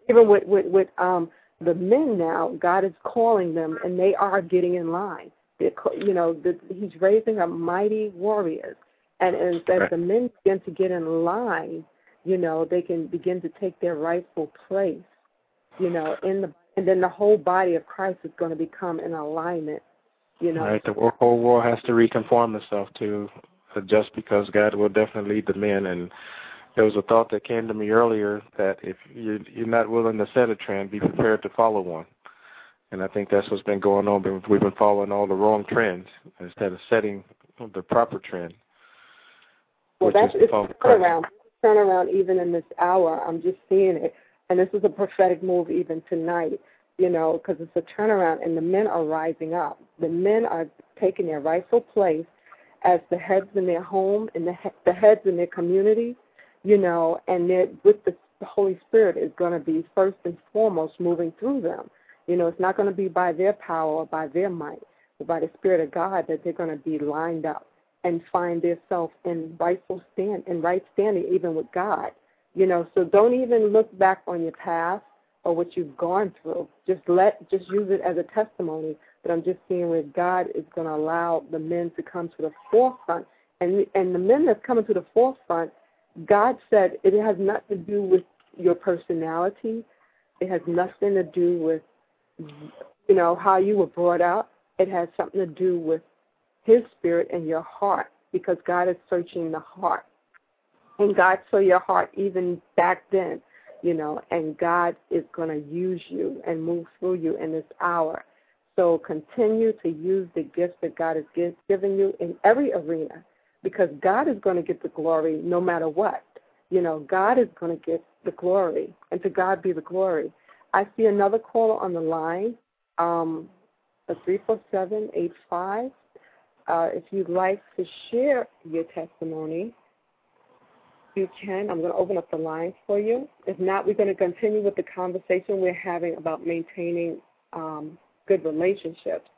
Even with with with um the men now, God is calling them, and they are getting in line. They're, you know, the, He's raising up mighty warriors and as, as right. the men begin to get in line, you know, they can begin to take their rightful place, you know, in the and then the whole body of Christ is going to become in alignment, you know. Right, the whole world has to reconform itself to uh, just because God will definitely lead the men. And there was a thought that came to me earlier that if you're, you're not willing to set a trend, be prepared to follow one. And I think that's what's been going on. We've been following all the wrong trends instead of setting the proper trend. Well, that's it's a turnaround. Turnaround even in this hour. I'm just seeing it, and this is a prophetic move even tonight. You know, because it's a turnaround, and the men are rising up. The men are taking their rightful place as the heads in their home and the the heads in their community. You know, and they're with the, the Holy Spirit is going to be first and foremost moving through them. You know, it's not going to be by their power or by their might, but by the Spirit of God that they're going to be lined up and find themselves in rightful stand in right standing even with God. You know, so don't even look back on your past or what you've gone through. Just let just use it as a testimony that I'm just seeing where God is gonna allow the men to come to the forefront. And and the men that's coming to the forefront, God said it has nothing to do with your personality. It has nothing to do with you know, how you were brought up. It has something to do with his spirit in your heart because God is searching the heart. And God saw your heart even back then, you know, and God is going to use you and move through you in this hour. So continue to use the gifts that God has give, given you in every arena because God is going to get the glory no matter what. You know, God is going to get the glory, and to God be the glory. I see another caller on the line, um, a 34785. Uh, if you'd like to share your testimony, you can. I'm going to open up the line for you. If not, we're going to continue with the conversation we're having about maintaining um, good relationships.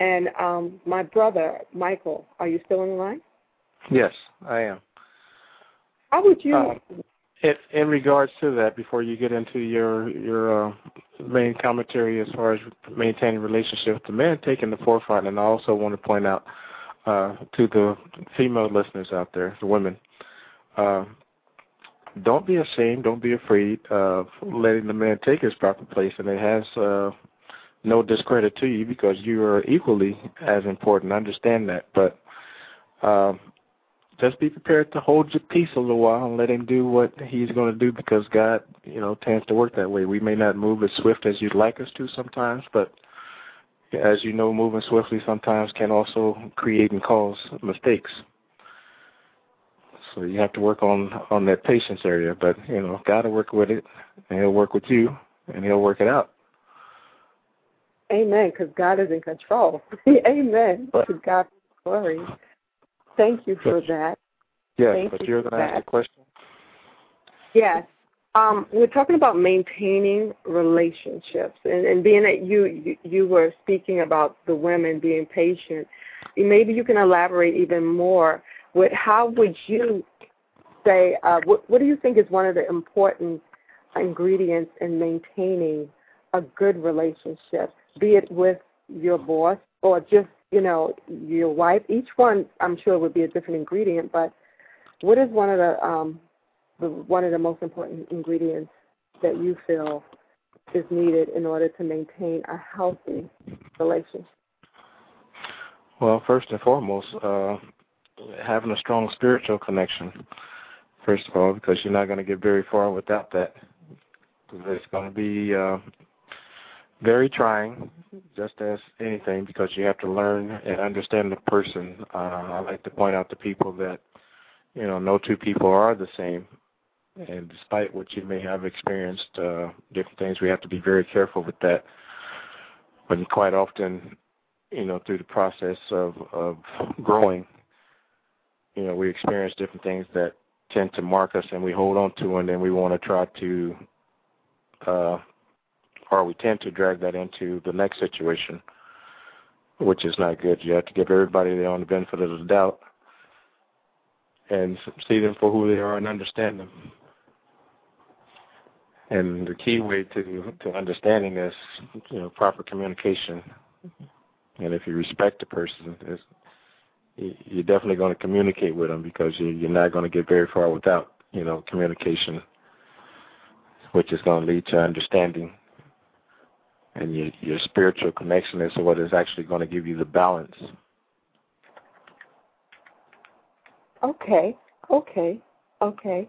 And um, my brother, Michael, are you still on the line? Yes, I am. How would you? Uh, in, in regards to that, before you get into your your uh, main commentary as far as maintaining relationships, the men taking the forefront, and I also want to point out uh, to the female listeners out there, the women, uh, don't be ashamed, don't be afraid of letting the man take his proper place, and it has uh, no discredit to you because you are equally as important. Understand that, but uh, just be prepared to hold your peace a little while and let him do what he's going to do because God, you know, tends to work that way. We may not move as swift as you'd like us to sometimes, but as you know, moving swiftly sometimes can also create and cause mistakes. So you have to work on on that patience area. But you know, God will work with it, and He'll work with you, and He'll work it out. Amen. Because God is in control. Amen. But, to God glory. Thank you for that. Yes, Thank but you you're going to ask a question. Yes. Um, we're talking about maintaining relationships, and, and being that you, you you were speaking about the women being patient, maybe you can elaborate even more with how would you say uh, what, what do you think is one of the important ingredients in maintaining a good relationship, be it with your boss or just you know your wife. Each one, I'm sure, would be a different ingredient, but what is one of the um, the, one of the most important ingredients that you feel is needed in order to maintain a healthy relationship? Well, first and foremost, uh, having a strong spiritual connection, first of all, because you're not going to get very far without that. It's going to be uh, very trying, just as anything, because you have to learn and understand the person. Uh, I like to point out to people that, you know, no two people are the same. And despite what you may have experienced, uh, different things, we have to be very careful with that. But quite often, you know, through the process of, of growing, you know, we experience different things that tend to mark us and we hold on to and then we want to try to uh or we tend to drag that into the next situation, which is not good. You have to give everybody their own benefit of the doubt and see them for who they are and understand them. And the key way to to understanding is, you know, proper communication. And if you respect the person, is you're definitely going to communicate with them because you're not going to get very far without, you know, communication, which is going to lead to understanding and your, your spiritual connection is what is actually going to give you the balance. Okay, okay, okay.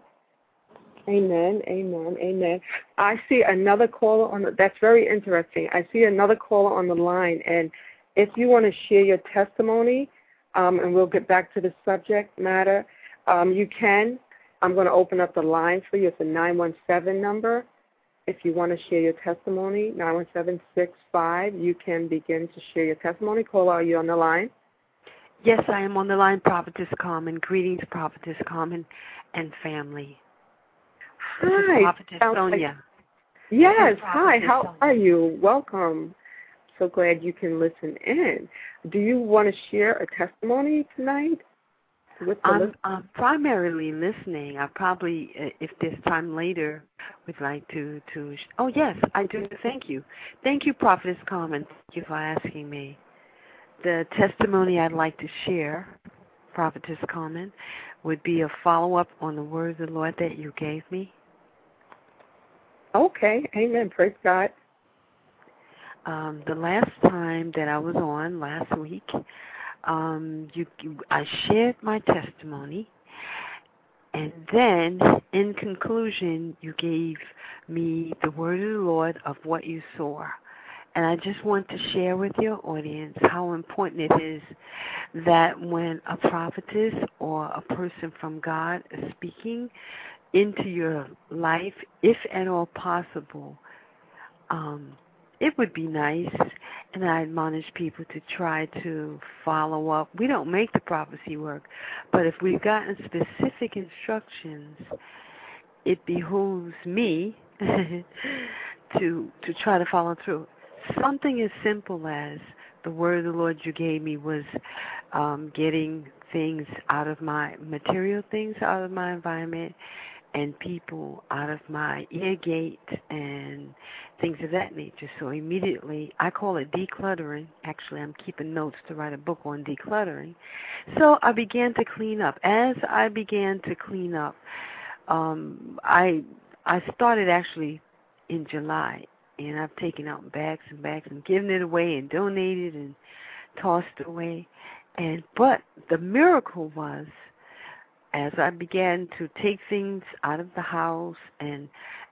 Amen, amen, amen. I see another caller on the, that's very interesting. I see another caller on the line, and if you want to share your testimony, um, and we'll get back to the subject matter, um, you can. I'm going to open up the line for you. It's a 917 number. If you want to share your testimony, 91765, you can begin to share your testimony. Caller, are you on the line? Yes, I am on the line, Prophetess Carmen. Greetings, Prophetess Carmen and family. Hi. Prophetess Sonja. Like, yes, hi. How Sonja. are you? Welcome. So glad you can listen in. Do you want to share a testimony tonight? I'm, I'm primarily listening. I probably, uh, if there's time later, would like to to. Sh- oh yes, I do. Thank you, thank you, Prophetess Carmen. Thank you for asking me. The testimony I'd like to share, Prophetess Carmen, would be a follow up on the words of the Lord that you gave me. Okay, Amen. Praise God. Um, the last time that I was on last week, um, you, I shared my testimony, and then in conclusion, you gave me the word of the Lord of what you saw. And I just want to share with your audience how important it is that when a prophetess or a person from God is speaking into your life, if at all possible, um, it would be nice and I admonish people to try to follow up. We don't make the prophecy work, but if we've gotten specific instructions, it behooves me to to try to follow through. Something as simple as the word of the Lord you gave me was um, getting things out of my material things out of my environment and people out of my ear gate and things of that nature. So immediately, I call it decluttering. Actually, I'm keeping notes to write a book on decluttering. So I began to clean up. As I began to clean up, um, I I started actually in July, and I've taken out bags and bags and given it away and donated and tossed away. And but the miracle was as I began to take things out of the house and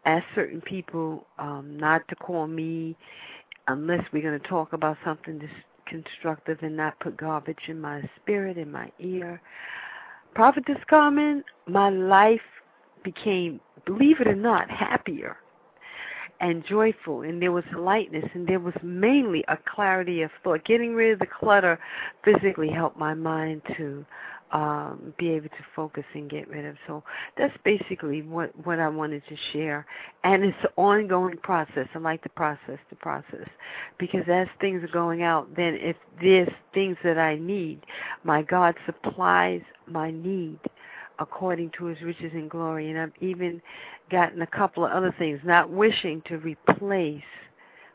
ask certain people um, not to call me unless we're going to talk about something constructive and not put garbage in my spirit, in my ear. Prophetess Carmen, my life became, believe it or not, happier and joyful, and there was lightness, and there was mainly a clarity of thought. Getting rid of the clutter physically helped my mind to um, be able to focus and get rid of. So that's basically what what I wanted to share, and it's an ongoing process. I like the process, the process, because as things are going out, then if there's things that I need, my God supplies my need according to His riches and glory, and I've even gotten a couple of other things, not wishing to replace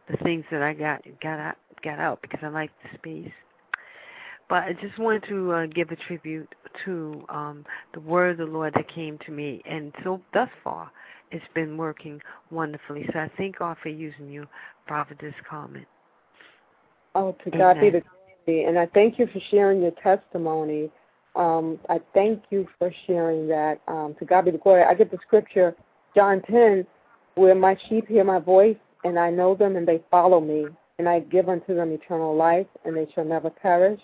the things that I got got out, got out because I like the space but I just wanted to uh, give a tribute to um, the word of the Lord that came to me, and so thus far, it's been working wonderfully. So I thank God for using you, Prophetess Carmen. Oh, to God be the glory, and I thank you for sharing your testimony. Um, I thank you for sharing that. Um, to God be the glory. I get the scripture, John 10, where my sheep hear my voice, and I know them, and they follow me. And I give unto them eternal life, and they shall never perish,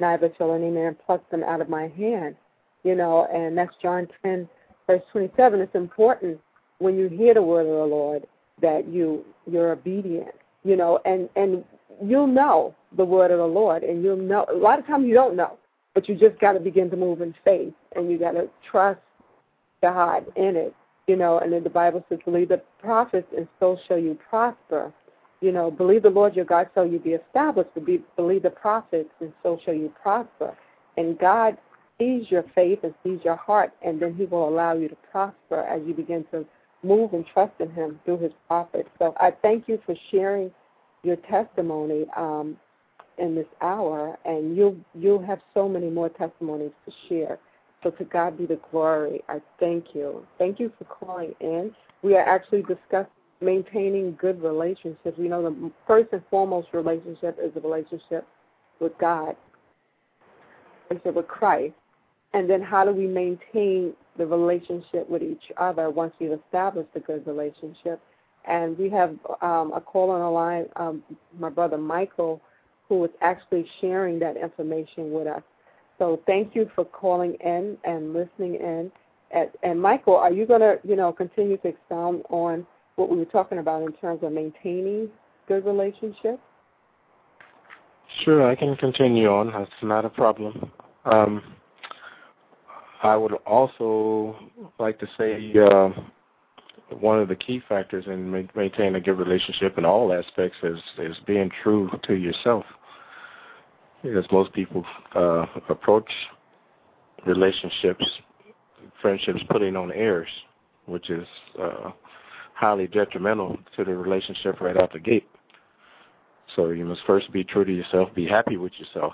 neither shall any man pluck them out of my hand. You know, and that's John 10, verse 27. It's important when you hear the word of the Lord that you you're obedient. You know, and and you'll know the word of the Lord, and you'll know. A lot of times you don't know, but you just got to begin to move in faith, and you got to trust God in it. You know, and then the Bible says, "Believe the prophets, and so shall you prosper." You know, believe the Lord your God, so you be established. Believe, believe the prophets, and so shall you prosper. And God sees your faith and sees your heart, and then He will allow you to prosper as you begin to move and trust in Him through His prophets. So I thank you for sharing your testimony um, in this hour, and you'll you'll have so many more testimonies to share. So to God be the glory. I thank you. Thank you for calling in. We are actually discussing maintaining good relationships. We know the first and foremost relationship is a relationship with God, relationship with Christ, and then how do we maintain the relationship with each other once we've established a good relationship? And we have um, a call on the line, um, my brother Michael, who is actually sharing that information with us. So thank you for calling in and listening in. And, and Michael, are you going to, you know, continue to expound on what we were talking about in terms of maintaining good relationships? Sure, I can continue on. That's not a problem. Um, I would also like to say uh, one of the key factors in ma- maintaining a good relationship in all aspects is is being true to yourself. Because most people uh, approach relationships, friendships, putting on airs, which is uh, highly detrimental to the relationship right out the gate. So you must first be true to yourself, be happy with yourself,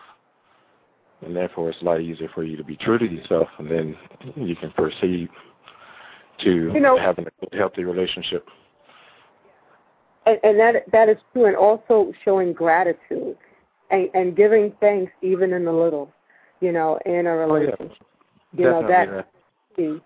and therefore it's a lot easier for you to be true to yourself, and then you can proceed to You know- having a healthy relationship. And, and that that is true, and also showing gratitude and, and giving thanks even in the little, you know, in a Oh, yeah. relationship. You know Definitely that key.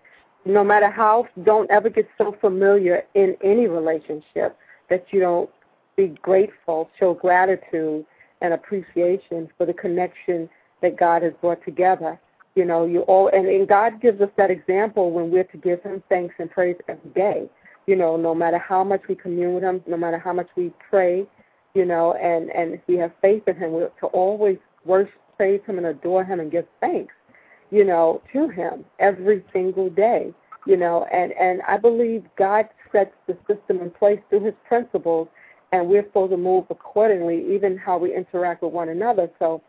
No matter how, don't ever get so familiar in any relationship that you don't be grateful, show gratitude and appreciation for the connection that God has brought together. You know, you all, and, and God gives us that example when we're to give Him thanks and praise every day. You know, no matter how much we commune with Him, no matter how much we pray, you know, and and if we have faith in Him, we're to always worship, praise Him, and adore Him, and give thanks, you know, to Him every single day. You know, and and I believe God sets the system in place through His principles, and we're supposed to move accordingly, even how we interact with one another. So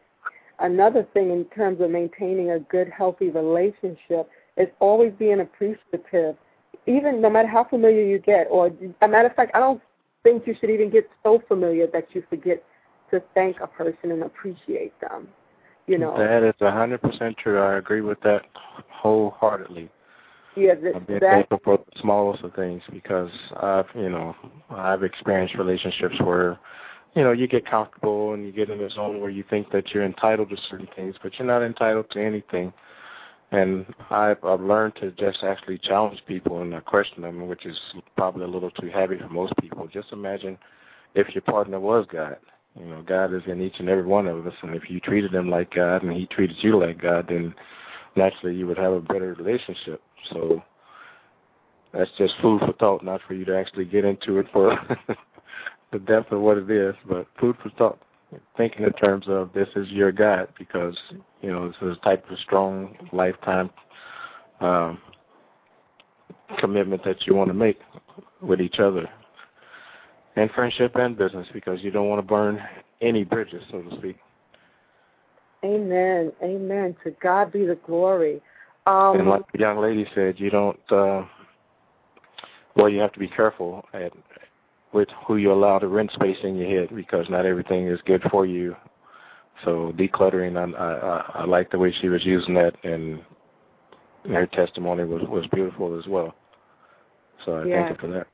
another thing in terms of maintaining a good, healthy relationship is always being appreciative, even no matter how familiar you get. Or, a matter of fact, I don't think you should even get so familiar that you forget to thank a person and appreciate them. You know, That is a hundred percent true. I agree with that wholeheartedly. yeah, that, I'm being that thankful for the smallest of things because I've, you know, I've experienced relationships where, you know, you get comfortable and you get in a zone where you think that you're entitled to certain things, but you're not entitled to anything. And I've, I've learned to just actually challenge people and question them, which is probably a little too heavy for most people. Just imagine if your partner was God. You know, God is in each and every one of us, and if you treated him like God and he treated you like God, then naturally you would have a better relationship. So that's just food for thought, not for you to actually get into it for the depth of what it is, but food for thought. Thinking in terms of this is your God because, you know, this is a type of strong lifetime um, commitment that you want to make with each other. And friendship and business because you don't want to burn any bridges, so to speak. Amen, Amen. To God be the glory. Um, and like the young lady said, you don't. Uh, well, you have to be careful at with who you allow to rent space in your head because not everything is good for you. So decluttering, I, I, I like the way she was using that, and her testimony was was beautiful as well. So I Yeah. thank you for that.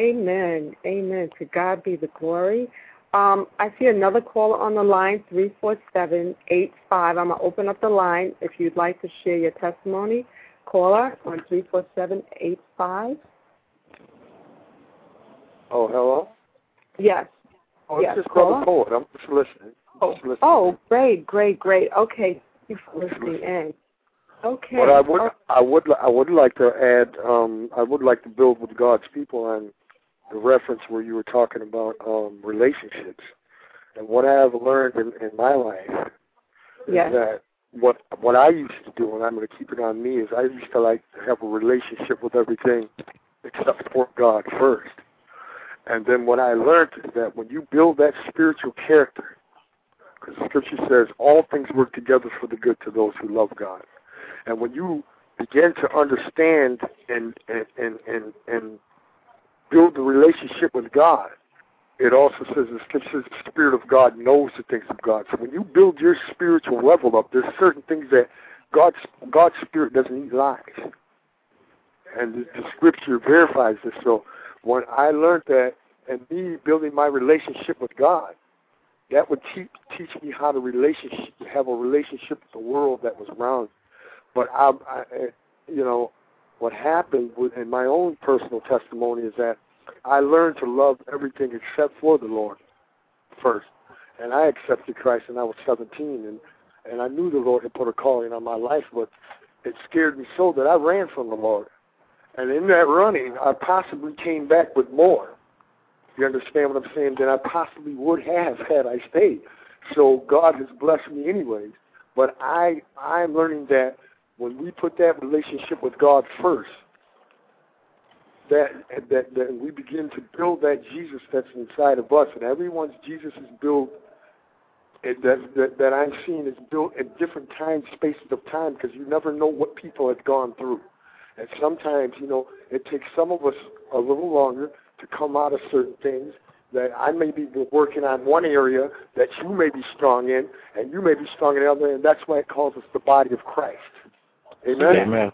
Amen. Amen. To God be the glory. Um, I see another caller on the line, three four seven eight five. I'm gonna open up the line if you'd like to share your testimony. Caller on three four seven eight five. Oh, hello. Yes. Oh, Yes, just caller. Poet. I'm just listening. Oh, Just listening. oh, great, great, great. Okay, thank you for listening in. Okay. But I would, Oh, I would, I would like to add. Um, I would like to build with God's people on the reference where you were talking about um, relationships, and what I have learned in, in my life is Yes. that what what I used to do, and I'm going to keep it on me, is I used to like to have a relationship with everything except for God first. And then what I learned is that when you build that spiritual character, because the scripture says all things work together for the good to those who love God. And when you begin to understand and and and and, and build the relationship with God, it also says says the Spirit of God knows the things of God. So when you build your spiritual level up, there's certain things that God's God's Spirit doesn't eat lies. And the, the scripture verifies this. So when I learned that and me building my relationship with God, that would teach teach me how to relationship have a relationship with the world that was around. me. But I, I you know, what happened with, in my own personal testimony is that I learned to love everything except for the Lord first. And I accepted Christ when I was 17, and and I knew the Lord had put a calling on my life, but it scared me so that I ran from the Lord. And in that running, I possibly came back with more. You understand what I'm saying? Than I possibly would have had I stayed. So God has blessed me anyways. But I I'm learning that when we put that relationship with God first, that that that we begin to build that Jesus that's inside of us, and everyone's Jesus is built. That, that that I'm seeing is built at different time spaces of time because you never know what people have gone through, and sometimes you know it takes some of us a little longer to come out of certain things that I may be working on one area that you may be strong in, and you may be strong in another, and that's why it calls us the body of Christ. Amen. Amen.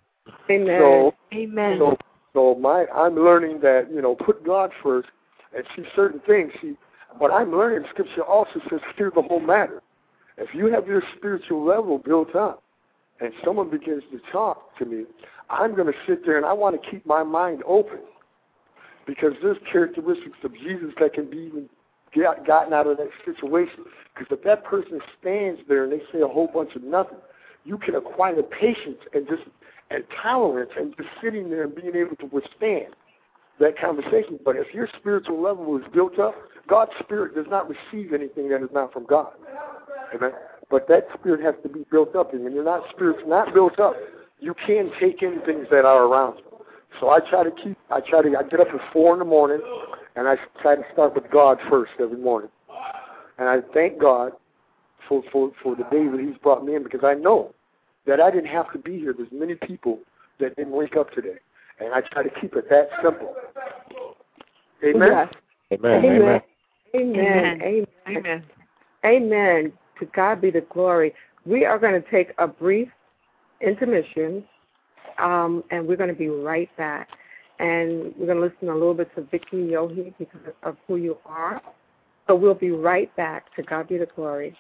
Amen. So Amen. so, so my, I'm learning that you know, put God first, and see certain things. See, what I'm learning, Scripture also says, fear the whole matter. If you have your spiritual level built up, and someone begins to talk to me, I'm going to sit there and I want to keep my mind open, because there's characteristics of Jesus that can be even get, gotten out of that situation. Because if that person stands there and they say a whole bunch of nothing, you can acquire patience and just and tolerance and just sitting there and being able to withstand that conversation. But if your spiritual level is built up, God's spirit does not receive anything that is not from God. Amen. But that spirit has to be built up, and when you're not spirit's not built up, you can take in things that are around you. So I try to keep. I try to. I get up at four in the morning, and I try to start with God first every morning. And I thank God for for for the day that He's brought me in because I know that I didn't have to be here. There's many people that didn't wake up today. And I try to keep it that simple. Amen. Yes. Amen. Amen. Amen. Amen. Amen. Amen. To God be the glory. We are going to take a brief intermission, um, and we're going to be right back. And we're going to listen a little bit to Vicki Yohe because of who you are. So we'll be right back. To God be the glory.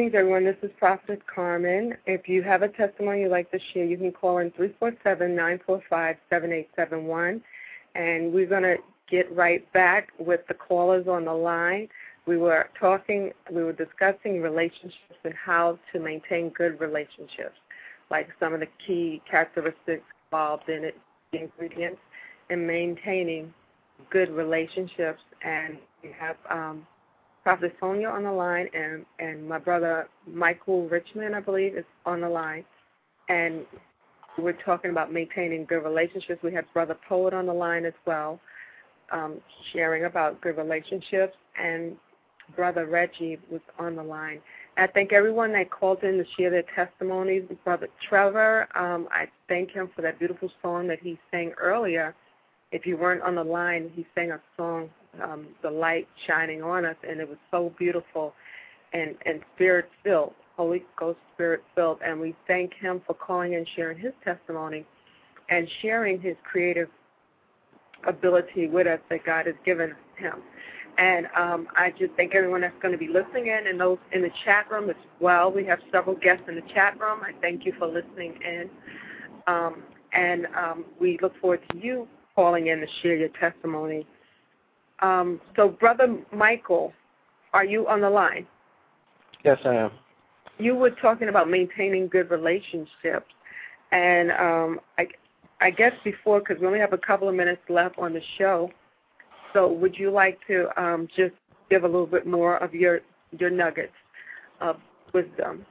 Greetings, everyone. This is Prophet Carmen. If you have a testimony you'd like to share, you can call in 347-945-7871. And we're going to get right back with the callers on the line. We were talking, we were discussing relationships and how to maintain good relationships, like some of the key characteristics involved in it, the ingredients, in maintaining good relationships. And we have um, Prophet Sonja on the line, and and my brother Michael Richman, I believe, is on the line, and we're talking about maintaining good relationships. We have Brother Poet on the line as well, um, sharing about good relationships, and Brother Reggie was on the line. I thank everyone that called in to share their testimonies. Brother Trevor, um, I thank him for that beautiful song that he sang earlier. If you weren't on the line, he sang a song, um, "The Light Shining on Us," and it was so beautiful and and spirit filled, Holy Ghost spirit filled. And we thank him for calling and sharing his testimony and sharing his creative ability with us that God has given him. And um, I just thank everyone that's going to be listening in and those in the chat room as well. We have several guests in the chat room. I thank you for listening in. Um, and um, we look forward to you calling in to share your testimony. Um, so, Brother Michael, are you on the line? Yes, I am. You were talking about maintaining good relationships. And um, I, I guess before, because we only have a couple of minutes left on the show, so would you like to um, just give a little bit more of your your nuggets of wisdom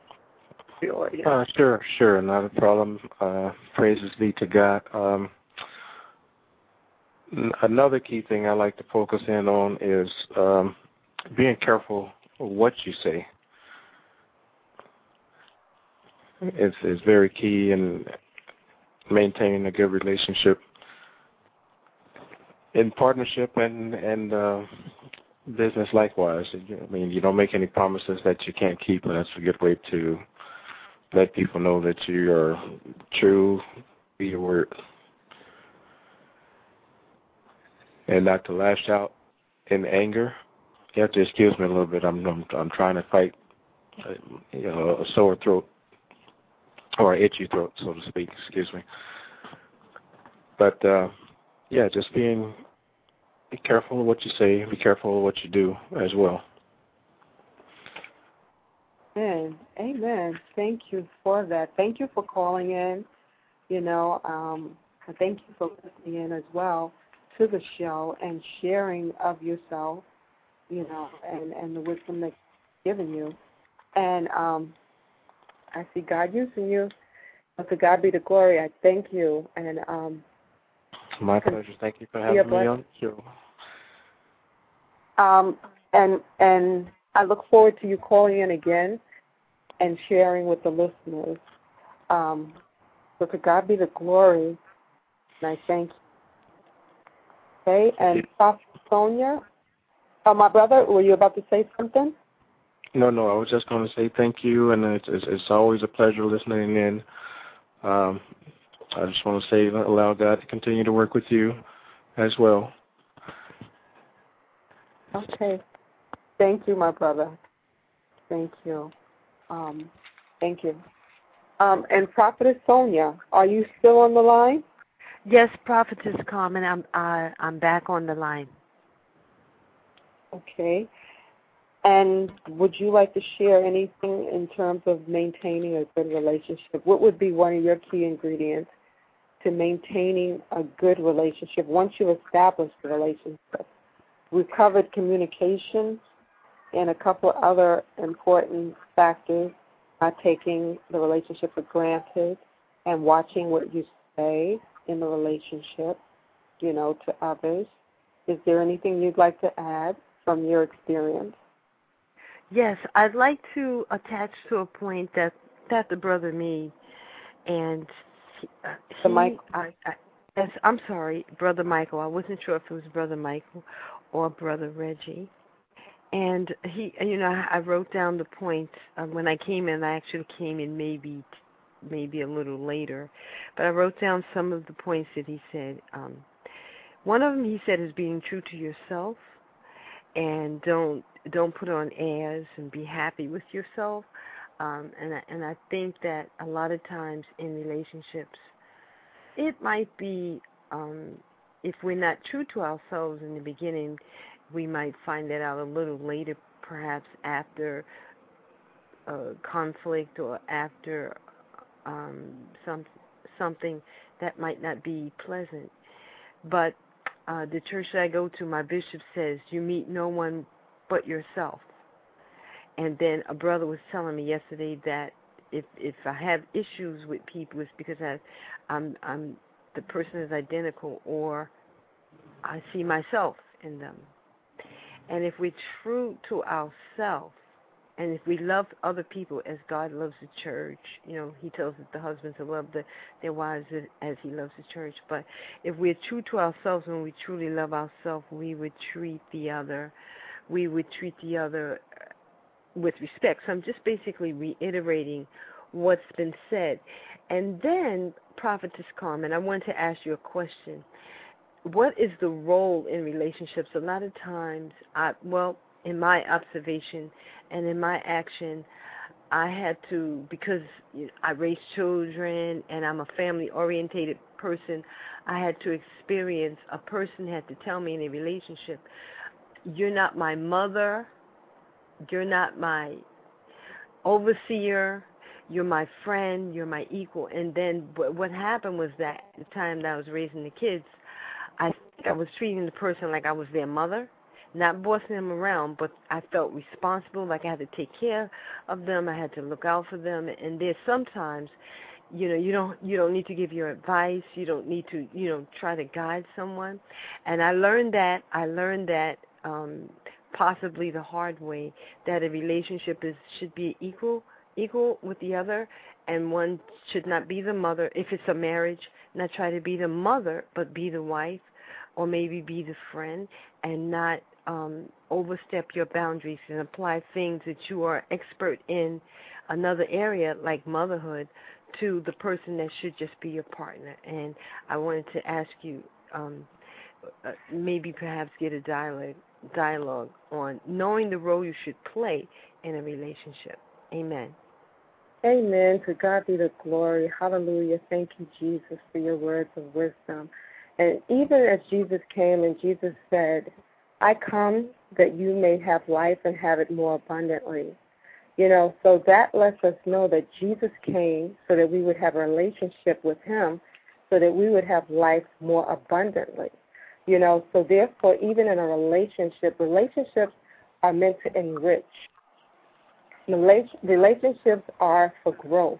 to the audience? Uh, sure, sure, not a problem. Uh, praises be to God. Um, another key thing I like to focus in on is um, being careful what you say. It's, it's very key in maintaining a good relationship in partnership and and uh, business likewise. I mean, you don't make any promises that you can't keep, and that's a good way to let people know that you are true to your word, and not to lash out in anger. You have to excuse me a little bit. I'm I'm, I'm trying to fight, uh, you know, a sore throat or an itchy throat, so to speak. Excuse me. But uh, yeah, just being be careful of what you say, be careful of what you do as well. Amen. Amen. Thank you for that. Thank you for calling in. You know, um, thank you for listening in as well to the show and sharing of yourself, you know, and, and the wisdom that's given you. And um, I see God using you. But to God be the glory. I thank you. And um, my pleasure. Thank you for having me on the show. Um, and and I look forward to you calling in again and sharing with the listeners. Um, so to God be the glory, and I thank you. Okay, and Sonja, oh, my brother, were you about to say something? No, no, I was just going to say thank you, and it's it's, it's always a pleasure listening in. Um, I just want to say, allow God to continue to work with you as well. Okay. Thank you, my brother. Thank you. Um, thank you. Um, and Prophetess Sonja, are you still on the line? Yes, Prophetess Carmen, I'm I'm back on the line. Okay. And would you like to share anything in terms of maintaining a good relationship? What would be one of your key ingredients to maintaining a good relationship once you've established a relationship? We've covered communication and a couple of other important factors, not taking the relationship for granted and watching what you say in the relationship, you know, to others. Is there anything you'd like to add from your experience? Yes, I'd like to attach to a point that that the brother made, and he, uh, the Mike. I, I, yes, I'm sorry, brother Michael. I wasn't sure if it was brother Michael or brother Reggie. And he, you know, I wrote down the points um, when I came in. I actually came in maybe, maybe a little later, but I wrote down some of the points that he said. Um, one of them he said is being true to yourself, and don't don't put on airs and be happy with yourself. Um, and I, and I think that a lot of times in relationships, it might be um, if we're not true to ourselves in the beginning, we might find that out a little later, perhaps after uh, conflict or after um, some something that might not be pleasant. But uh, the church that I go to, my bishop says, you meet no one but yourself. And then a brother was telling me yesterday that if if I have issues with people, it's because I, I'm I'm the person is identical or I see myself in them. And if we're true to ourselves, and if we love other people as God loves the church, you know, He tells that the husbands to love the, their wives as He loves the church. But if we're true to ourselves, when we truly love ourselves, we would treat the other, we would treat the other uh, with respect. So I'm just basically reiterating what's been said. And then, Prophetess Carmen, I want to ask you a question. What is the role in relationships? A lot of times, I well, in my observation and in my action, I had to because I raised children and I'm a family orientated person. I had to experience a person had to tell me in a relationship, "You're not my mother. You're not my overseer. You're my friend. You're my equal." And then what happened was that the time that I was raising the kids, I think I was treating the person like I was their mother not bossing them around, but I felt responsible, like I had to take care of them, I had to look out for them, and there's sometimes, you know, you don't you don't need to give your advice, you don't need to, you know, try to guide someone, and I learned that I learned that um possibly the hard way that a relationship is should be equal equal with the other and one should not be the mother if it's a marriage not try to be the mother but be the wife or maybe be the friend and not um, overstep your boundaries and apply things that you are expert in another area like motherhood to the person that should just be your partner. And I wanted to ask you, um, uh, maybe perhaps get a dialogue dialogue on knowing the role you should play in a relationship. Amen. Amen. To God be the glory. Hallelujah. Thank you, Jesus, for your words of wisdom. And even as Jesus came and Jesus said, I come that you may have life and have it more abundantly. You know, so that lets us know that Jesus came so that we would have a relationship with Him, so that we would have life more abundantly. You know, so therefore, even in a relationship, relationships are meant to enrich. Relationships are for growth.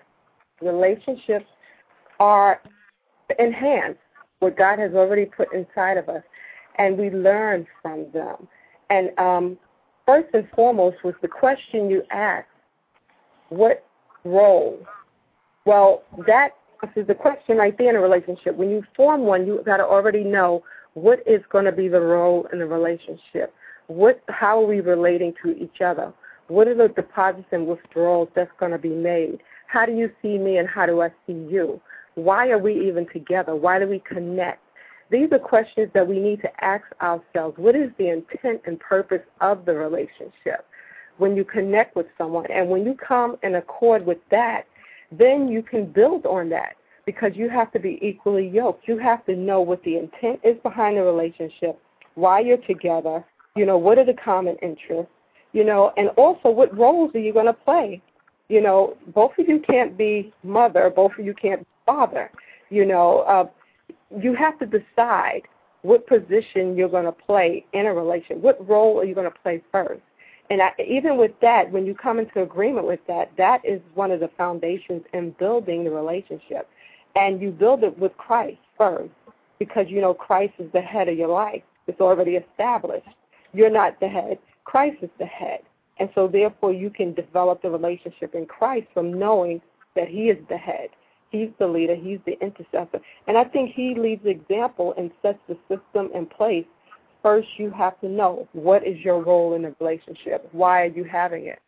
Relationships are to enhance what God has already put inside of us and we learn from them. And um, first and foremost was the question you asked what role? Well, that is the question right there in a relationship. When you form one, you've got to already know what is going to be the role in the relationship. What, how are we relating to each other? What are the deposits and withdrawals that's going to be made? How do you see me and how do I see you? Why are we even together? Why do we connect? These are questions that we need to ask ourselves. What is the intent and purpose of the relationship? When you connect with someone and when you come in accord with that, then you can build on that because you have to be equally yoked. You have to know what the intent is behind the relationship, why you're together, you know, what are the common interests, you know, and also what roles are you going to play? You know, both of you can't be mother, both of you can't be father. You know, uh, you have to decide what position you're going to play in a relationship. What role are you going to play first? And I, even with that, when you come into agreement with that, that is one of the foundations in building the relationship. And you build it with Christ first because you know Christ is the head of your life. It's already established. You're not the head, Christ is the head. And so, therefore, you can develop the relationship in Christ from knowing that He is the head. He's the leader. He's the intercessor. And I think he leads example and sets the system in place. First, you have to know what is your role in the relationship. Why are you having it?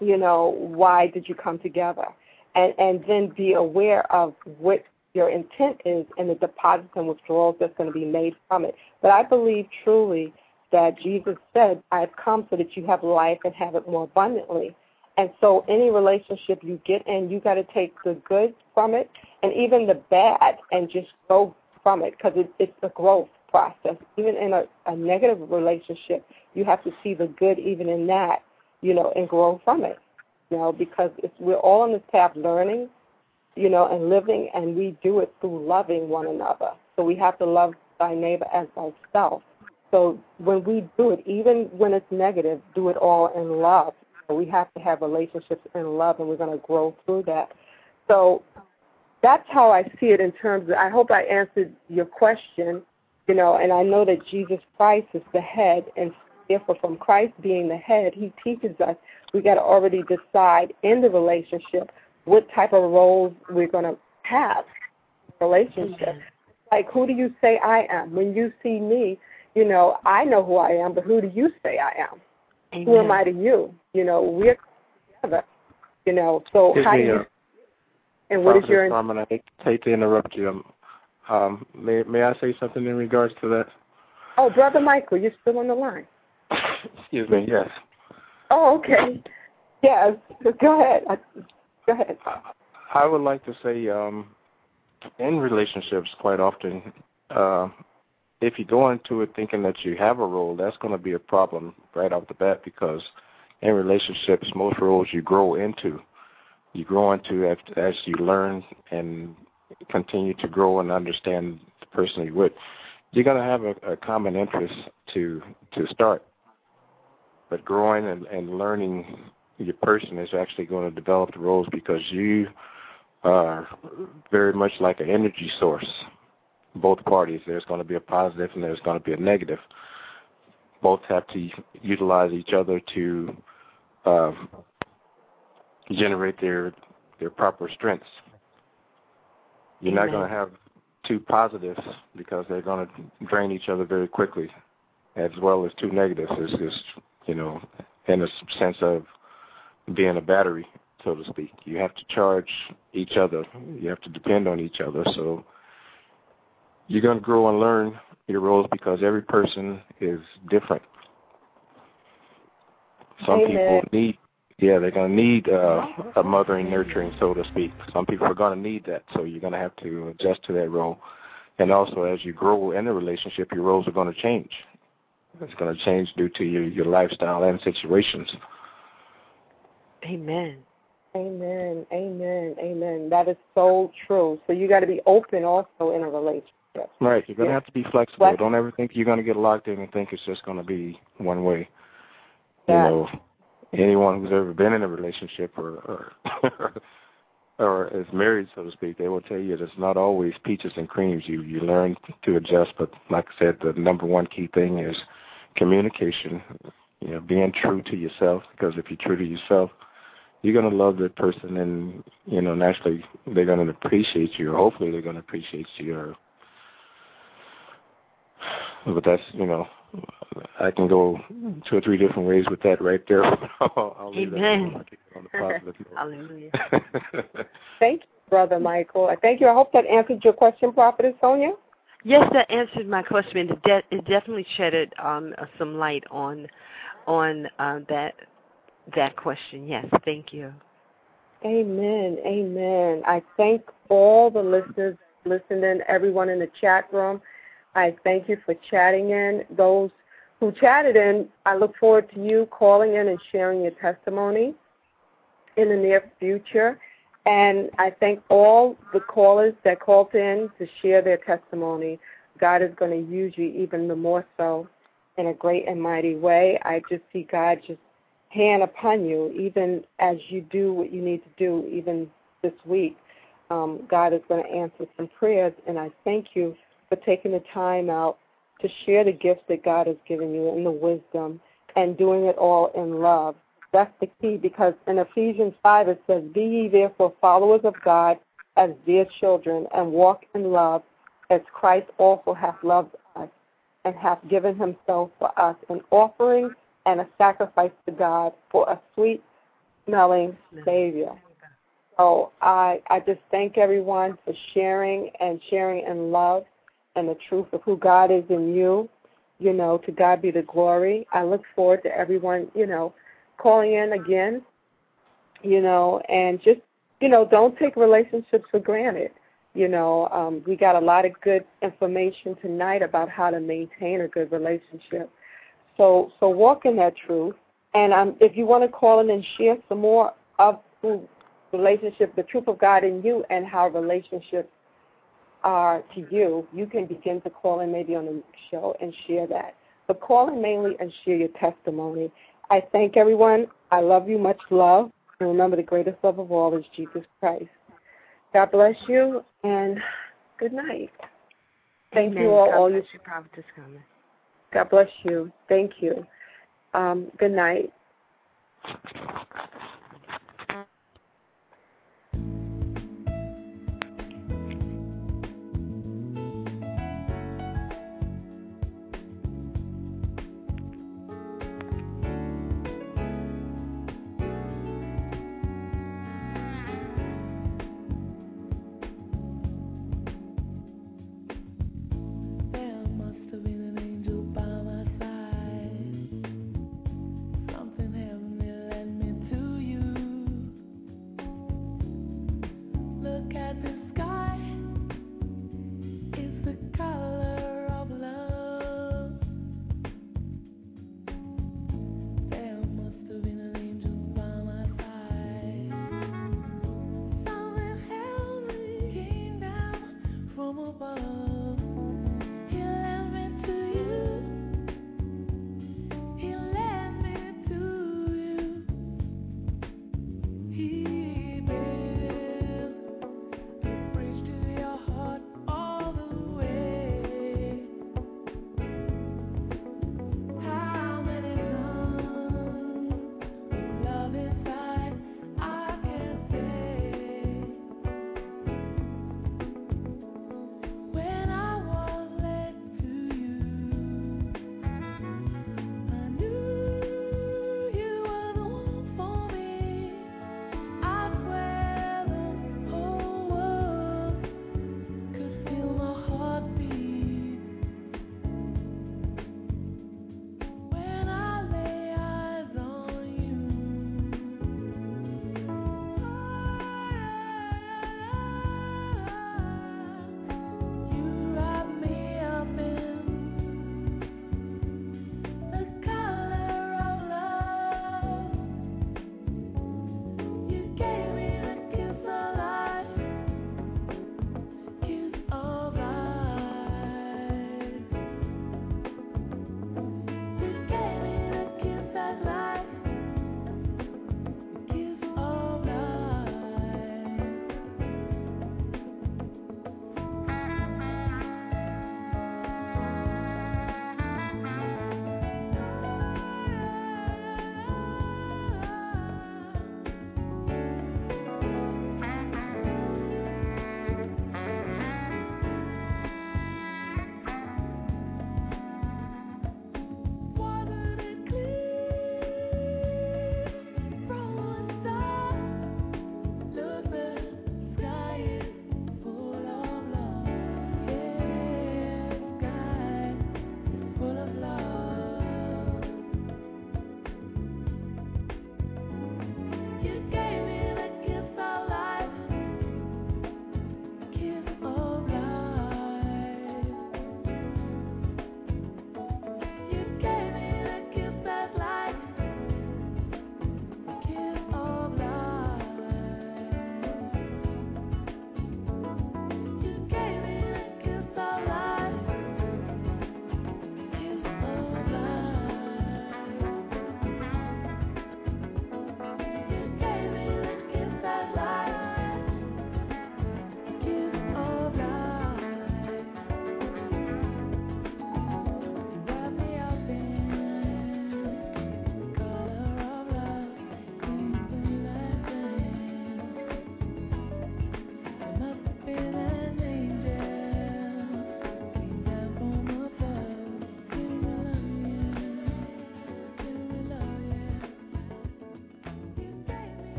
You know, why did you come together? And and then be aware of what your intent is and the deposits and withdrawals that's going to be made from it. But I believe truly that Jesus said, I have come so that you have life and have it more abundantly. And so, any relationship you get in, you got to take the good from it and even the bad and just go from it because it, it's a growth process. Even in a, a negative relationship, you have to see the good even in that, you know, and grow from it. You know, because it's, we're all on this path learning, you know, and living, and we do it through loving one another. So we have to love thy neighbor as thyself. So when we do it, even when it's negative, do it all in love. We have to have relationships in love, and we're going to grow through that. So that's how I see it in terms of. I hope I answered your question. You know, and I know that Jesus Christ is the head, and therefore, from Christ being the head, He teaches us we got to already decide in the relationship what type of roles we're going to have relationship. Mm-hmm. Like, who do you say I am? When you see me, you know, I know who I am, but who do you say I am? Amen. Who am I to you? You know, we're together. You know, so Excuse how do you? And what is your? Carmen, I hate, hate to interrupt you. Um, um, may may I say something in regards to that? Oh, brother Michael, you're still on the line. Excuse me. Yes. Oh, okay. Yes. Go ahead. Go ahead. I would like to say, um, in relationships, quite often, uh, if you go into it thinking that you have a role, that's going to be a problem right off the bat because in relationships, most roles you grow into. You grow into as, you learn and continue to grow and understand the person you're with. You're going to have a, a common interest to to start, but growing and, and learning your person is actually going to develop the roles because you are very much like an energy source both parties. There's going to be a positive and there's going to be a negative. Both have to utilize each other to uh, generate their their proper strengths. You're not going to have two positives because they're going to drain each other very quickly, as well as two negatives. It's just you know, in a sense of being a battery, so to speak. You have to charge each other. You have to depend on each other. So you're going to grow and learn your roles because every person is different. Some Amen. people need, yeah, they're going to need uh, a mothering, nurturing, so to speak. Some people are going to need that, so you're going to have to adjust to that role. And also, as you grow in the relationship, your roles are going to change. It's going to change due to your, your lifestyle and situations. Amen. Amen. Amen. Amen. That is so true. So you got to be open also in a relationship. Right. You're going to have to be flexible. Flex- Don't ever think you're going to get locked in and think it's just going to be one way. Yeah. You know, anyone who's ever been in a relationship or or, or is married, so to speak, they will tell you that it's not always peaches and creams. You you learn to adjust, but like I said, the number one key thing is communication. You know, being true to yourself. Because if you're true to yourself, you're going to love that person, and you know, naturally, they're going to appreciate you. Or hopefully, they're going to appreciate you. Or but that's you know I can go two or three different ways with that right there. I'll, I'll leave Amen. that on the positive note. Hallelujah. Thank you, Brother Michael. I Thank you. I hope that answered your question, Prophetess Sonja. Yes, that answered my question. It, de- it definitely shedded um, uh, some light on on uh, that that question. Yes, thank you. Amen. Amen. I thank all the listeners listening, everyone in the chat room. I thank you for chatting in. Those who chatted in, I look forward to you calling in and sharing your testimony in the near future. And I thank all the callers that called in to share their testimony. God is going to use you even the more so in a great and mighty way. I just see God just hand upon you, even as you do what you need to do, even this week. Um, God is going to answer some prayers, and I thank you for taking the time out to share the gifts that God has given you and the wisdom and doing it all in love. That's the key because in Ephesians 5 it says, Be ye therefore followers of God as dear children and walk in love as Christ also hath loved us and hath given himself for us an offering and a sacrifice to God for a sweet smelling Savior. So I, I just thank everyone for sharing and sharing in love and the truth of who God is in you. You know, to God be the glory. I look forward to everyone, you know, calling in again, you know, and just, you know, don't take relationships for granted. You know, um, we got a lot of good information tonight about how to maintain a good relationship. So, so walk in that truth. And um, if you want to call in and share some more of the relationship, the truth of God in you, and how relationships are to you, you can begin to call in maybe on the next show and share that. But call in mainly and share your testimony. I thank everyone. I love you. Much love. And remember, the greatest love of all is Jesus Christ. God bless you and good night. Thank Amen. you all. God all bless you. you, Prophetess Carmen. God bless you. Thank you. Um, good night.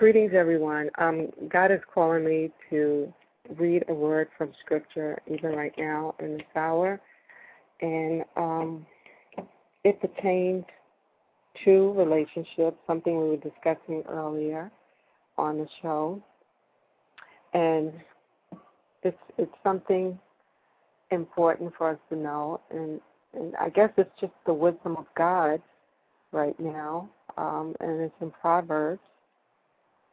Greetings, everyone. Um, God is calling me to read a word from Scripture, even right now in this hour, and um, it pertains to relationships, something we were discussing earlier on the show, and it's it's something important for us to know, and and I guess it's just the wisdom of God right now, um, and it's in Proverbs,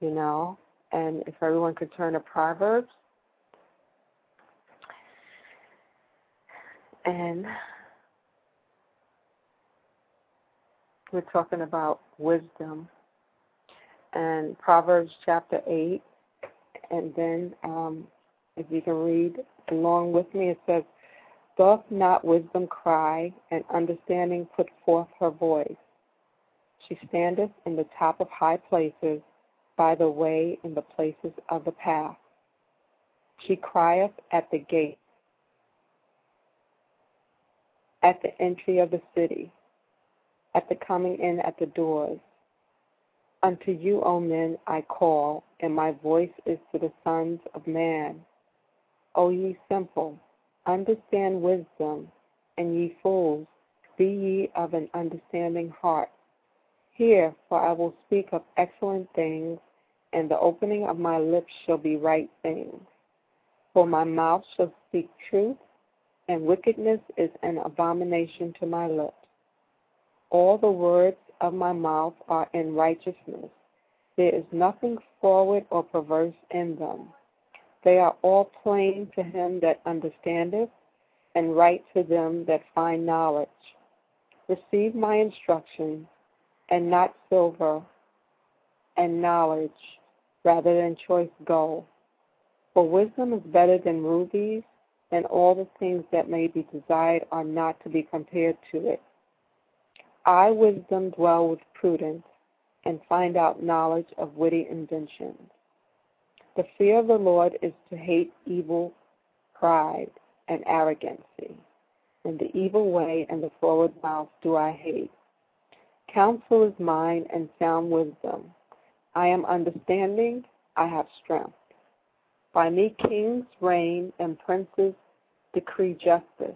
you know, and if everyone could turn to Proverbs, and we're talking about wisdom, and Proverbs chapter eight, and then um, if you can read along with me, it says, Doth not wisdom cry, and understanding put forth her voice? She standeth in the top of high places, by the way in the places of the path. She crieth at the gate, at the entry of the city, at the coming in at the doors. Unto you, O men, I call, and my voice is to the sons of man. O ye simple, understand wisdom, and ye fools, be ye of an understanding heart. Hear, for I will speak of excellent things, and the opening of my lips shall be right things. For my mouth shall speak truth, and wickedness is an abomination to my lips. All the words of my mouth are in righteousness. There is nothing forward or perverse in them. They are all plain to him that understandeth, and right to them that find knowledge. Receive my instruction, and not silver and knowledge, rather than choice gold. For wisdom is better than rubies, and all the things that may be desired are not to be compared to it. I, wisdom, dwell with prudence, and find out knowledge of witty inventions. The fear of the Lord is to hate evil, pride, and arrogancy, and the evil way and the forward mouth do I hate. Counsel is mine and sound wisdom. I am understanding, I have strength. By me kings reign and princes decree justice.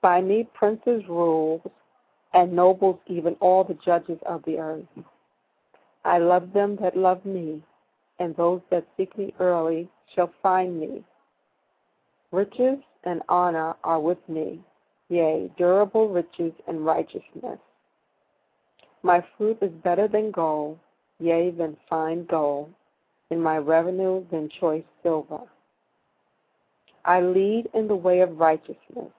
By me princes rule and nobles even all the judges of the earth. I love them that love me, and those that seek me early shall find me. Riches and honor are with me, yea, durable riches and righteousness. My fruit is better than gold, yea, than fine gold, and my revenue than choice silver. I lead in the way of righteousness,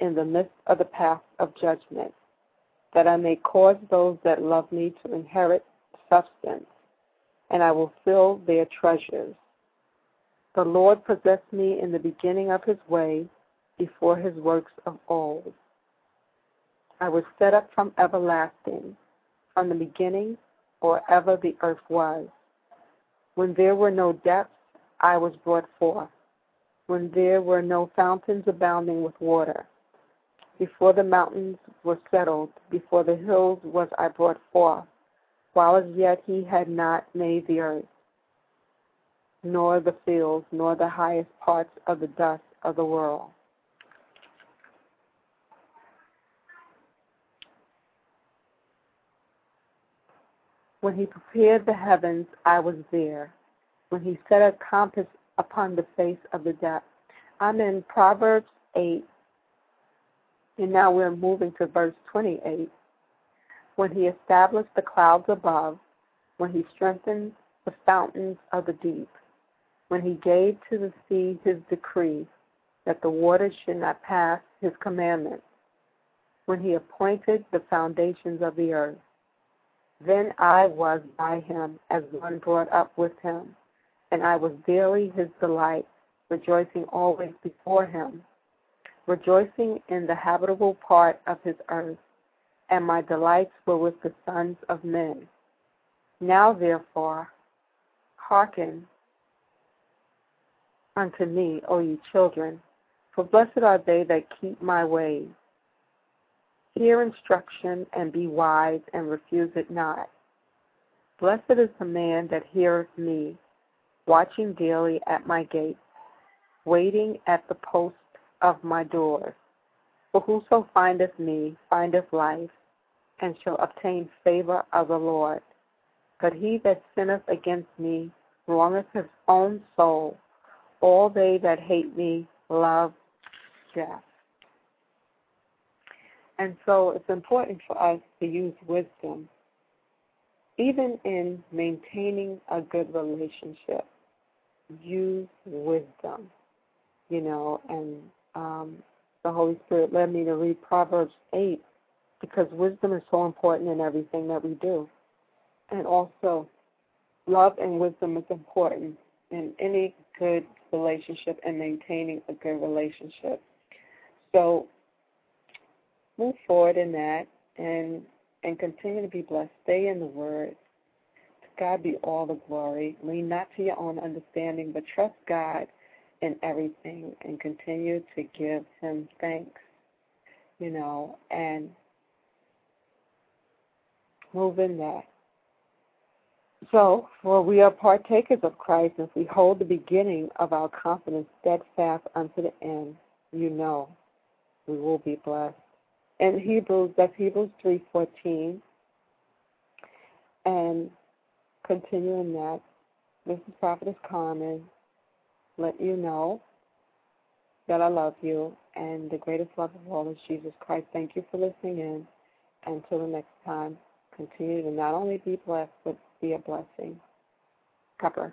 in the midst of the path of judgment, that I may cause those that love me to inherit substance, and I will fill their treasures. The Lord possessed me in the beginning of his way, before his works of old. I was set up from everlasting, from the beginning, or ever the earth was. When there were no depths, I was brought forth. When there were no fountains abounding with water. Before the mountains were settled, before the hills was I brought forth, while as yet he had not made the earth, nor the fields, nor the highest parts of the dust of the world. When he prepared the heavens, I was there. When he set a compass upon the face of the depth. I'm in Proverbs 8, and now we're moving to verse 28. When he established the clouds above, when he strengthened the fountains of the deep, when he gave to the sea his decree that the waters should not pass his commandments, when he appointed the foundations of the earth. Then I was by him as one brought up with him, and I was daily his delight, rejoicing always before him, rejoicing in the habitable part of his earth, and my delights were with the sons of men. Now therefore, hearken unto me, O ye children, for blessed are they that keep my ways, Hear instruction and be wise and refuse it not. Blessed is the man that heareth me, watching daily at my gates, waiting at the post of my doors. For whoso findeth me findeth life, and shall obtain favor of the Lord. But he that sinneth against me wrongeth his own soul. All they that hate me love death. And so it's important for us to use wisdom, even in maintaining a good relationship. Use wisdom, you know, and um, the Holy Spirit led me to read Proverbs 8 because wisdom is so important in everything that we do. And also, love and wisdom is important in any good relationship and maintaining a good relationship. So, move forward in that and and continue to be blessed. Stay in the Word. To God be all the glory. Lean not to your own understanding, but trust God in everything and continue to give Him thanks. You know, and move in that. So, for we are partakers of Christ, if we hold the beginning of our confidence steadfast unto the end, you know we will be blessed. In Hebrews, that's Hebrews 3.14. And continuing that, this is Prophetess Carmen, let you know that I love you, and the greatest love of all is Jesus Christ. Thank you for listening in. Until the next time, continue to not only be blessed, but be a blessing. God.